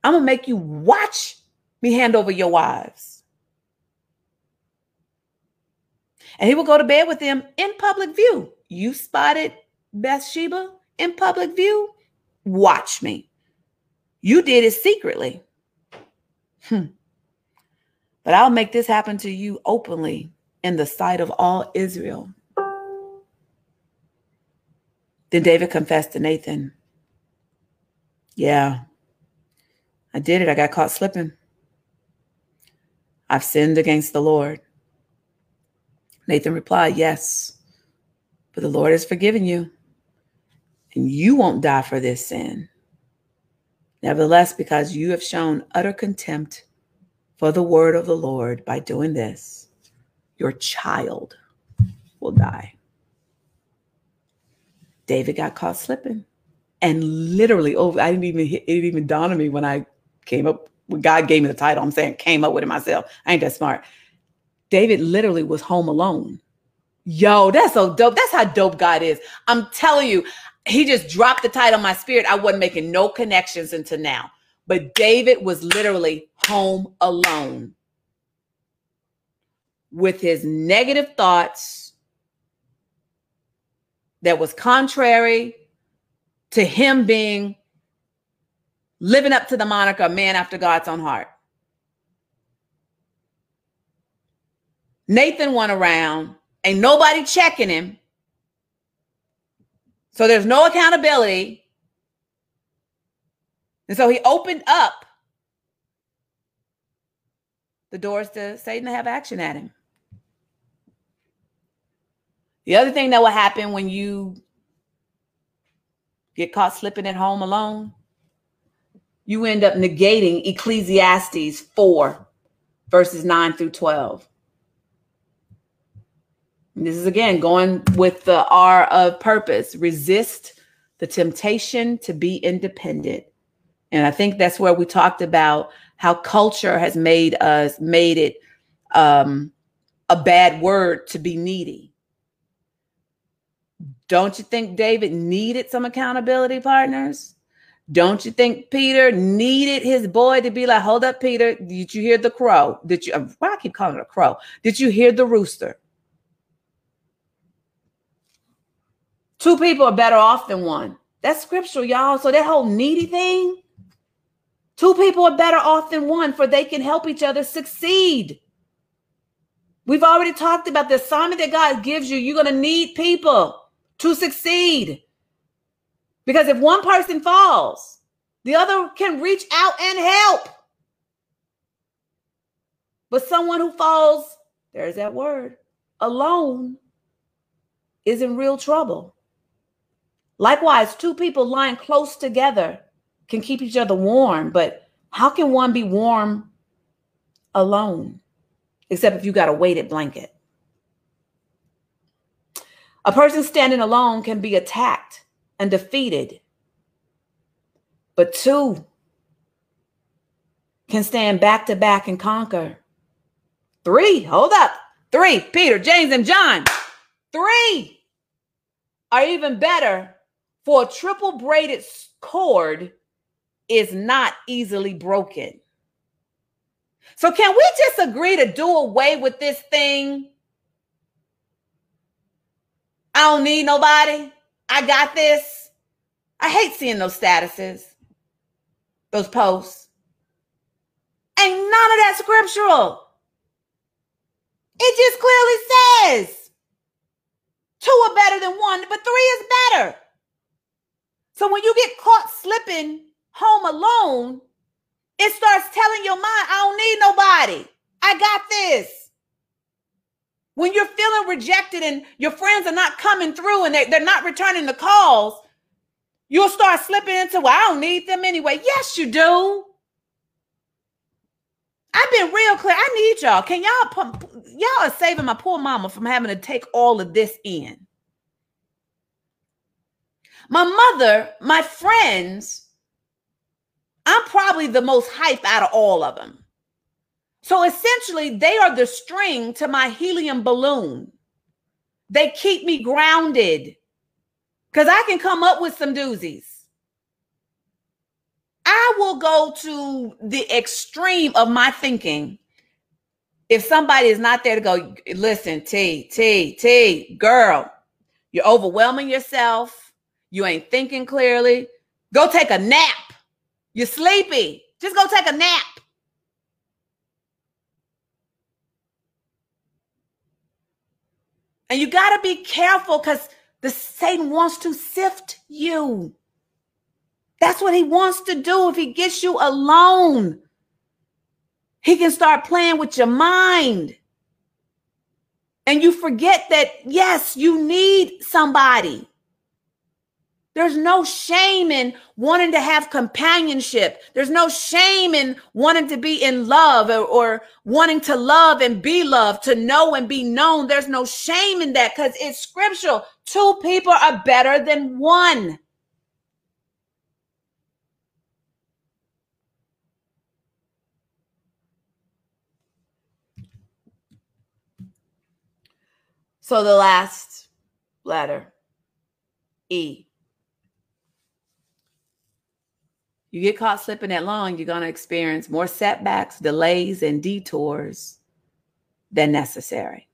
I'm going to make you watch me hand over your wives. And he will go to bed with them in public view. You spotted Bathsheba in public view? Watch me. You did it secretly. Hmm. But I'll make this happen to you openly in the sight of all Israel. Then David confessed to Nathan, Yeah, I did it. I got caught slipping. I've sinned against the Lord. Nathan replied, Yes, but the Lord has forgiven you, and you won't die for this sin. Nevertheless, because you have shown utter contempt for the word of the Lord by doing this, your child will die. David got caught slipping. And literally over, I didn't even, it didn't even dawn on me when I came up, when God gave me the title. I'm saying came up with it myself. I ain't that smart. David literally was home alone. Yo, that's so dope. That's how dope God is. I'm telling you, he just dropped the title on my spirit. I wasn't making no connections until now. But David was literally home alone with his negative thoughts that was contrary to him being living up to the moniker man after God's own heart. Nathan went around, ain't nobody checking him. So there's no accountability. And so he opened up the doors to Satan to have action at him. The other thing that will happen when you get caught slipping at home alone, you end up negating Ecclesiastes 4, verses 9 through 12. And this is again going with the R of purpose resist the temptation to be independent. And I think that's where we talked about how culture has made us, made it um, a bad word to be needy. Don't you think David needed some accountability partners? Don't you think Peter needed his boy to be like, hold up, Peter, did you hear the crow? Did you, uh, why I keep calling it a crow? Did you hear the rooster? Two people are better off than one. That's scriptural, y'all. So that whole needy thing, two people are better off than one, for they can help each other succeed. We've already talked about the assignment that God gives you. You're going to need people to succeed. Because if one person falls, the other can reach out and help. But someone who falls, there's that word, alone is in real trouble. Likewise, two people lying close together can keep each other warm, but how can one be warm alone? Except if you got a weighted blanket. A person standing alone can be attacked and defeated, but two can stand back to back and conquer. Three, hold up. Three, Peter, James, and John. Three are even better for a triple braided cord is not easily broken. So, can we just agree to do away with this thing? I don't need nobody. I got this. I hate seeing those statuses, those posts. Ain't none of that scriptural. It just clearly says two are better than one, but three is better. So when you get caught slipping home alone, it starts telling your mind, I don't need nobody. I got this. When you're feeling rejected and your friends are not coming through and they, they're not returning the calls, you'll start slipping into, well, I don't need them anyway. Yes, you do. I've been real clear. I need y'all. Can y'all pump, y'all are saving my poor mama from having to take all of this in. My mother, my friends, I'm probably the most hype out of all of them. So essentially, they are the string to my helium balloon. They keep me grounded because I can come up with some doozies. I will go to the extreme of my thinking if somebody is not there to go, listen, T, T, T, girl, you're overwhelming yourself. You ain't thinking clearly. Go take a nap. You're sleepy. Just go take a nap. And you got to be careful because the Satan wants to sift you. That's what he wants to do if he gets you alone. He can start playing with your mind. And you forget that, yes, you need somebody. There's no shame in wanting to have companionship. There's no shame in wanting to be in love or, or, wanting to love and be loved, to know and be known. There's no shame in that because it's scriptural. Two people are better than one. So the last letter, E. You get caught slipping that long, you're going to experience more setbacks, delays, and detours than necessary.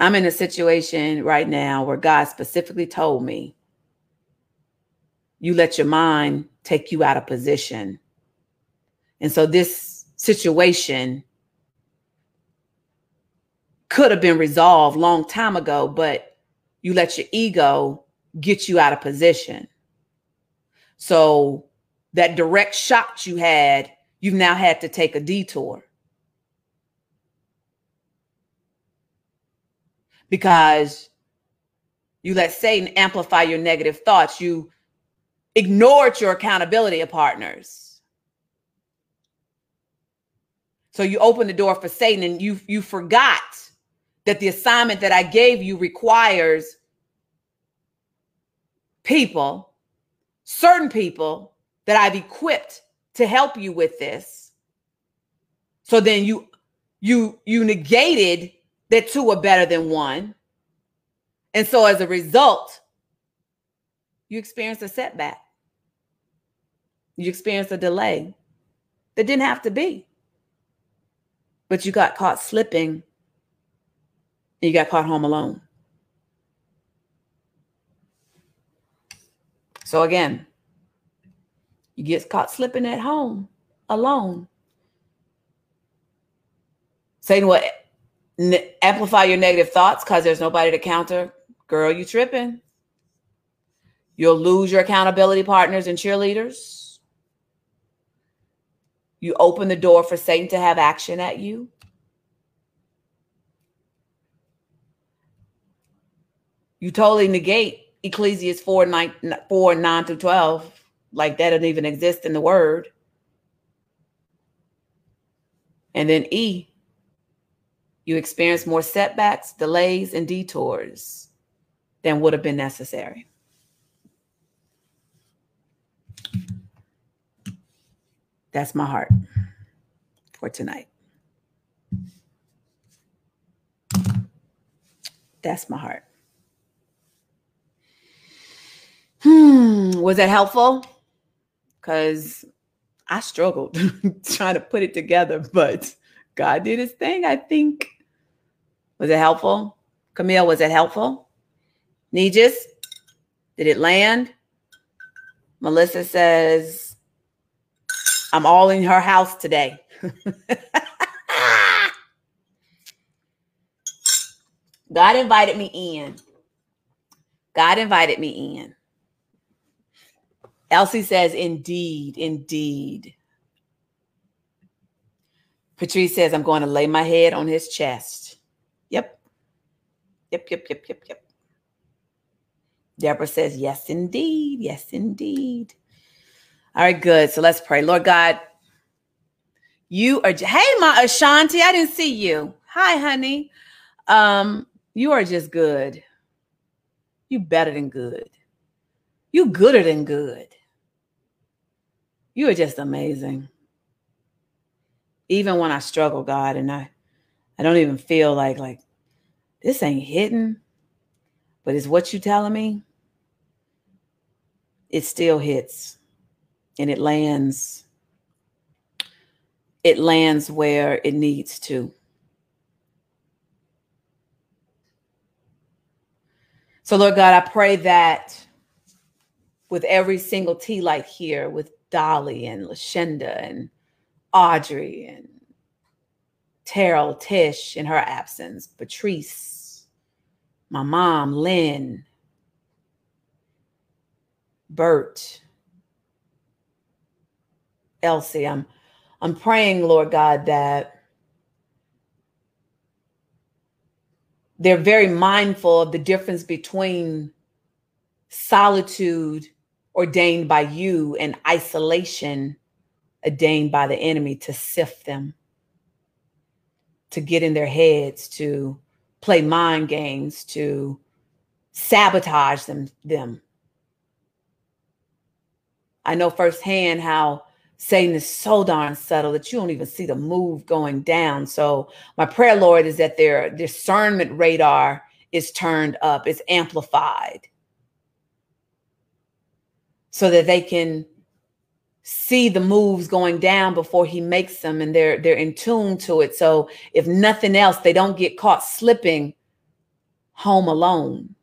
I'm in a situation right now where God specifically told me, you let your mind take you out of position. And so this situation could have been resolved long time ago, but you let your ego get you out of position. So that direct shot you had, you've now had to take a detour. Because you let Satan amplify your negative thoughts. You ignored your accountability partners. So you opened the door for Satan and you you forgot that the assignment that I gave you requires people, certain people that I've equipped to help you with this. So then you you you negated that two are better than one. And so as a result, you experienced a setback. You experienced a delay that didn't have to be. But you got caught slipping and you got caught home alone. So again, you get caught slipping at home alone. Saying what amplify your negative thoughts because there's nobody to counter. Girl, you tripping. You'll lose your accountability partners and cheerleaders. You open the door for Satan to have action at you. you totally negate Ecclesiastes 4 9, 4, 9 through 12. Like that doesn't even exist in the word. And then E, you experience more setbacks, delays, and detours than would have been necessary. That's my heart for tonight. That's my heart. Hmm, was that helpful? Because I struggled trying to put it together, but God did his thing, I think. Was it helpful? Camille, was it helpful? Nijis, did it land? Melissa says, I'm all in her house today. God invited me in. God invited me in. Elsie says, indeed, indeed. Patrice says, I'm going to lay my head on his chest. Yep. Yep, yep, yep, yep, yep. Deborah says, yes, indeed. Yes, indeed. All right, good. So let's pray. Lord God, you are, hey, my Ashanti, I didn't see you. Hi, honey. Um, you are just good. You better than good. You gooder than good. You are just amazing. Even when I struggle, God, and I I don't even feel like like this ain't hitting, but it's what you telling me. It still hits and it lands it lands where it needs to. So, Lord God, I pray that with every single tea light here, with Dolly and Lashenda and Audrey and Terrell, Tish in her absence, Patrice, my mom, Lynn, Bert, Elsie. I'm I'm praying, Lord God, that they're very mindful of the difference between solitude ordained by you and isolation ordained by the enemy to sift them, to get in their heads, to play mind games, to sabotage them. them. I know firsthand how Satan is so darn subtle that you don't even see the move going down. So my prayer, Lord, is that their discernment radar is turned up, is amplified, so that they can see the moves going down before he makes them and they're they're in tune to it. So if nothing else they don't get caught slipping home alone.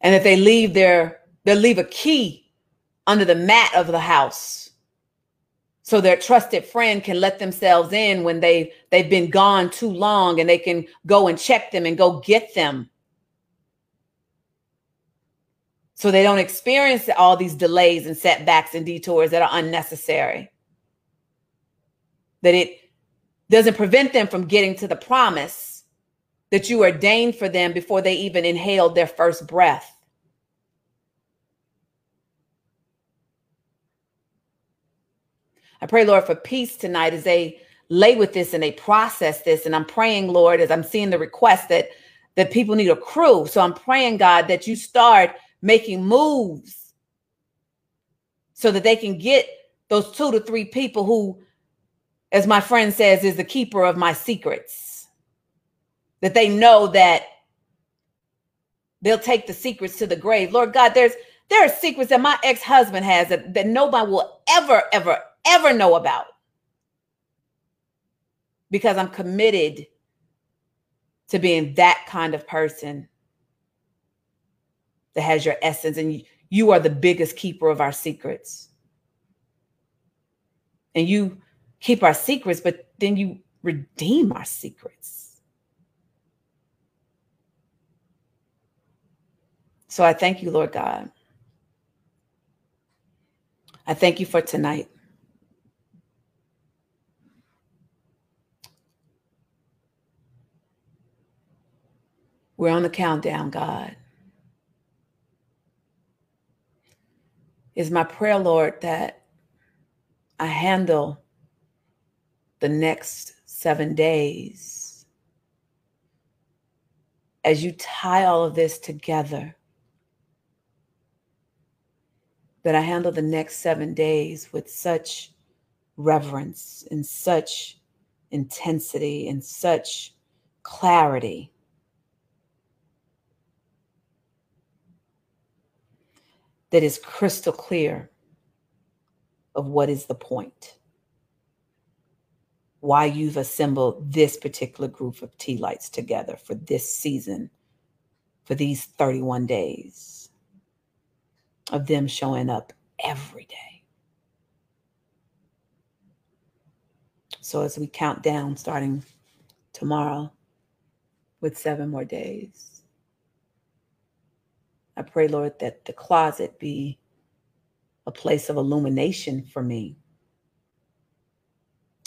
And if they leave their they'll leave a key under the mat of the house so their trusted friend can let themselves in when they they've been gone too long and they can go and check them and go get them so they don't experience all these delays and setbacks and detours that are unnecessary. That it doesn't prevent them from getting to the promise that you ordained for them before they even inhaled their first breath. I pray, Lord, for peace tonight as they lay with this and they process this. And I'm praying, Lord, as I'm seeing the request that that people need a crew. So I'm praying, God, that you start making moves so that they can get those two to three people who, as my friend says, is the keeper of my secrets. That they know that they'll take the secrets to the grave. Lord God, there's there are secrets that my ex-husband has that, that nobody will ever, ever, ever know about. Because I'm committed to being that kind of person that has your essence, and you are the biggest keeper of our secrets. And you keep our secrets, but then you redeem our secrets. So I thank you, Lord God. I thank you for tonight. We're on the countdown, God. Is my prayer, Lord, that I handle the next seven days as you tie all of this together. That I handle the next seven days with such reverence and such intensity and such clarity that is crystal clear of what is the point. Why you've assembled this particular group of tea lights together for this season, for these 31 days of them showing up every day. So as we count down starting tomorrow with seven more days, I pray, Lord, that the closet be a place of illumination for me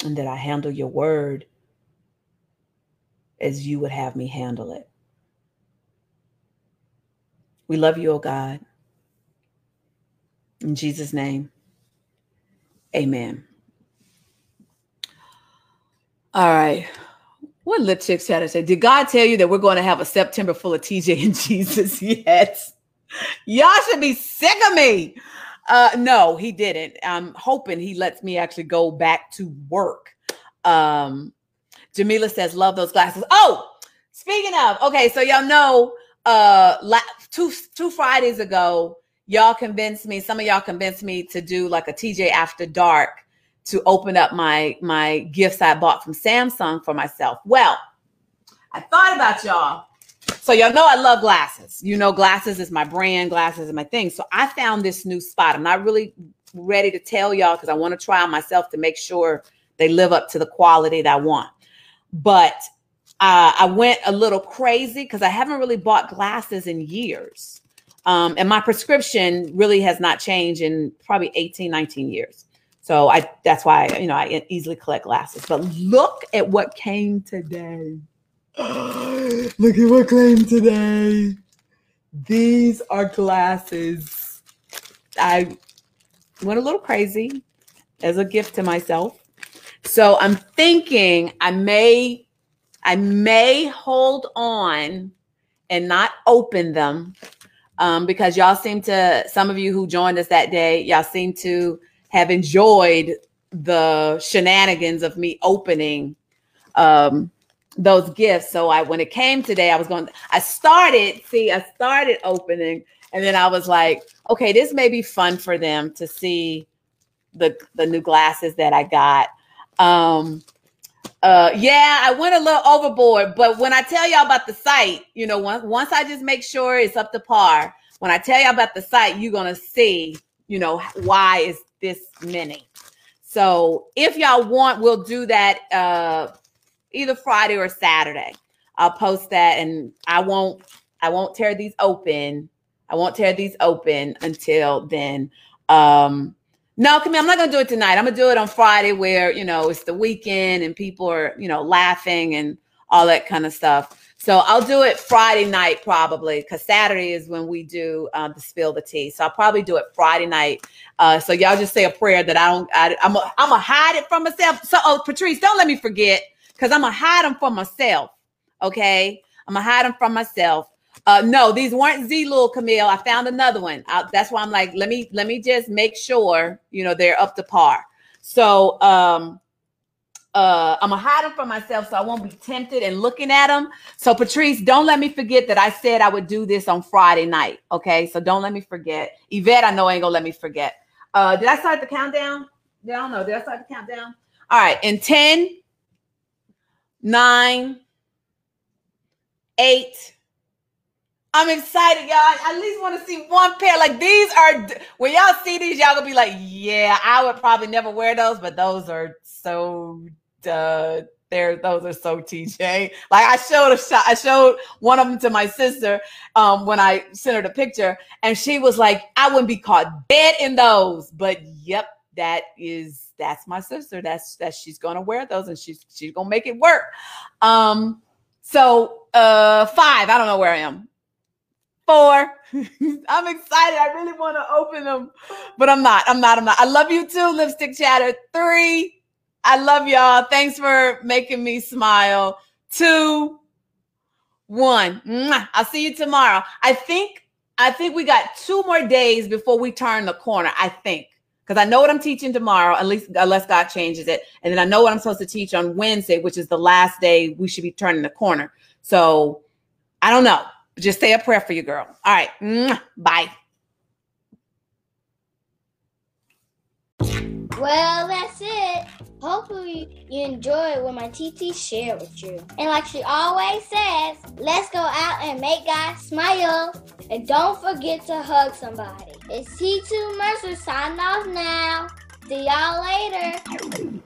and that I handle your word as you would have me handle it. We love you, oh God. In Jesus' name, amen. All right. What lip chicks had to say? Did God tell you that we're going to have a September full of TJ and Jesus? Yes. Y'all should be sick of me. Uh, no, he didn't. I'm hoping he lets me actually go back to work. Um, Jamila says, "Love those glasses." Oh, speaking of, okay, so y'all know, uh, two two Fridays ago, y'all convinced me, some of y'all convinced me to do like a TJ after dark to open up my my gifts I bought from Samsung for myself. Well, I thought about y'all. So y'all know I love glasses. You know, glasses is my brand, glasses is my thing. So I found this new spot. I'm not really ready to tell y'all because I want to try on myself to make sure they live up to the quality that I want. But uh, I went a little crazy because I haven't really bought glasses in years. Um, and my prescription really has not changed in probably 18, 19 years. So I that's why you know I easily collect glasses. But look at what came today. look at what came today. These are glasses. I went a little crazy as a gift to myself. So I'm thinking I may I may hold on and not open them um, because y'all seem to, some of you who joined us that day, y'all seem to have enjoyed the shenanigans of me opening um, those gifts. So I, when it came today, I was going, I started, see, I started opening and then I was like, okay, this may be fun for them to see the, the new glasses that I got. Um, uh, yeah, I went a little overboard, but when I tell y'all about the site, you know, once once I just make sure it's up to par, when I tell y'all about the site, you're gonna see, you know, why is this many. So if y'all want, we'll do that uh either Friday or Saturday. I'll post that and I won't I won't tear these open. I won't tear these open until then. Um no, Camille, I'm not gonna do it tonight. I'm gonna do it on Friday where you know it's the weekend and people are, you know, laughing and all that kind of stuff. So I'll do it Friday night probably because Saturday is when we do uh, the spill the tea. So I'll probably do it Friday night. Uh, so y'all just say a prayer that I don't. I, I'm a, I'm gonna hide it from myself. So oh, Patrice, don't let me forget because I'm gonna hide them for myself. Okay, I'm gonna hide them from myself. Uh, no, these weren't Zenni Camille. I found another one. I, that's why I'm like, let me let me just make sure you know they're up to par. So um, uh, I'm gonna hide them from myself so I won't be tempted and looking at them. So Patrice, don't let me forget that I said I would do this on Friday night. Okay, so don't let me forget. Yvette, I know ain't gonna let me forget. Uh, did I start the countdown? Yeah, I don't know. Did I start the countdown? All right, in 10, 9, 8, I'm excited, y'all. I at least want to see one pair. Like these are when y'all see these, y'all gonna be like, yeah, I would probably never wear those, but those are so uh there those are so TJ. Like I showed a shot, I showed one of them to my sister um when I sent her the picture, and she was like, I wouldn't be caught dead in those. But yep, that is that's my sister. That's that she's gonna wear those and she's she's gonna make it work. Um so uh five, I don't know where I am four. I'm excited. I really want to open them, but I'm not. I'm not. I'm not. I love you too, lipstick chatter. Three. I love y'all. Thanks for making me smile. Two. One. I'll see you tomorrow. I think. I think we got two more days before we turn the corner. I think because I know what I'm teaching tomorrow, at least unless God changes it, and then I know what I'm supposed to teach on Wednesday, which is the last day we should be turning the corner. So I don't know. Just say a prayer for your girl. All right. Bye. Well, that's it. Hopefully you enjoy what my TT shared with you. And like she always says, let's go out and make God smile. And don't forget to hug somebody. It's T2 Mercer signing off now. See y'all later.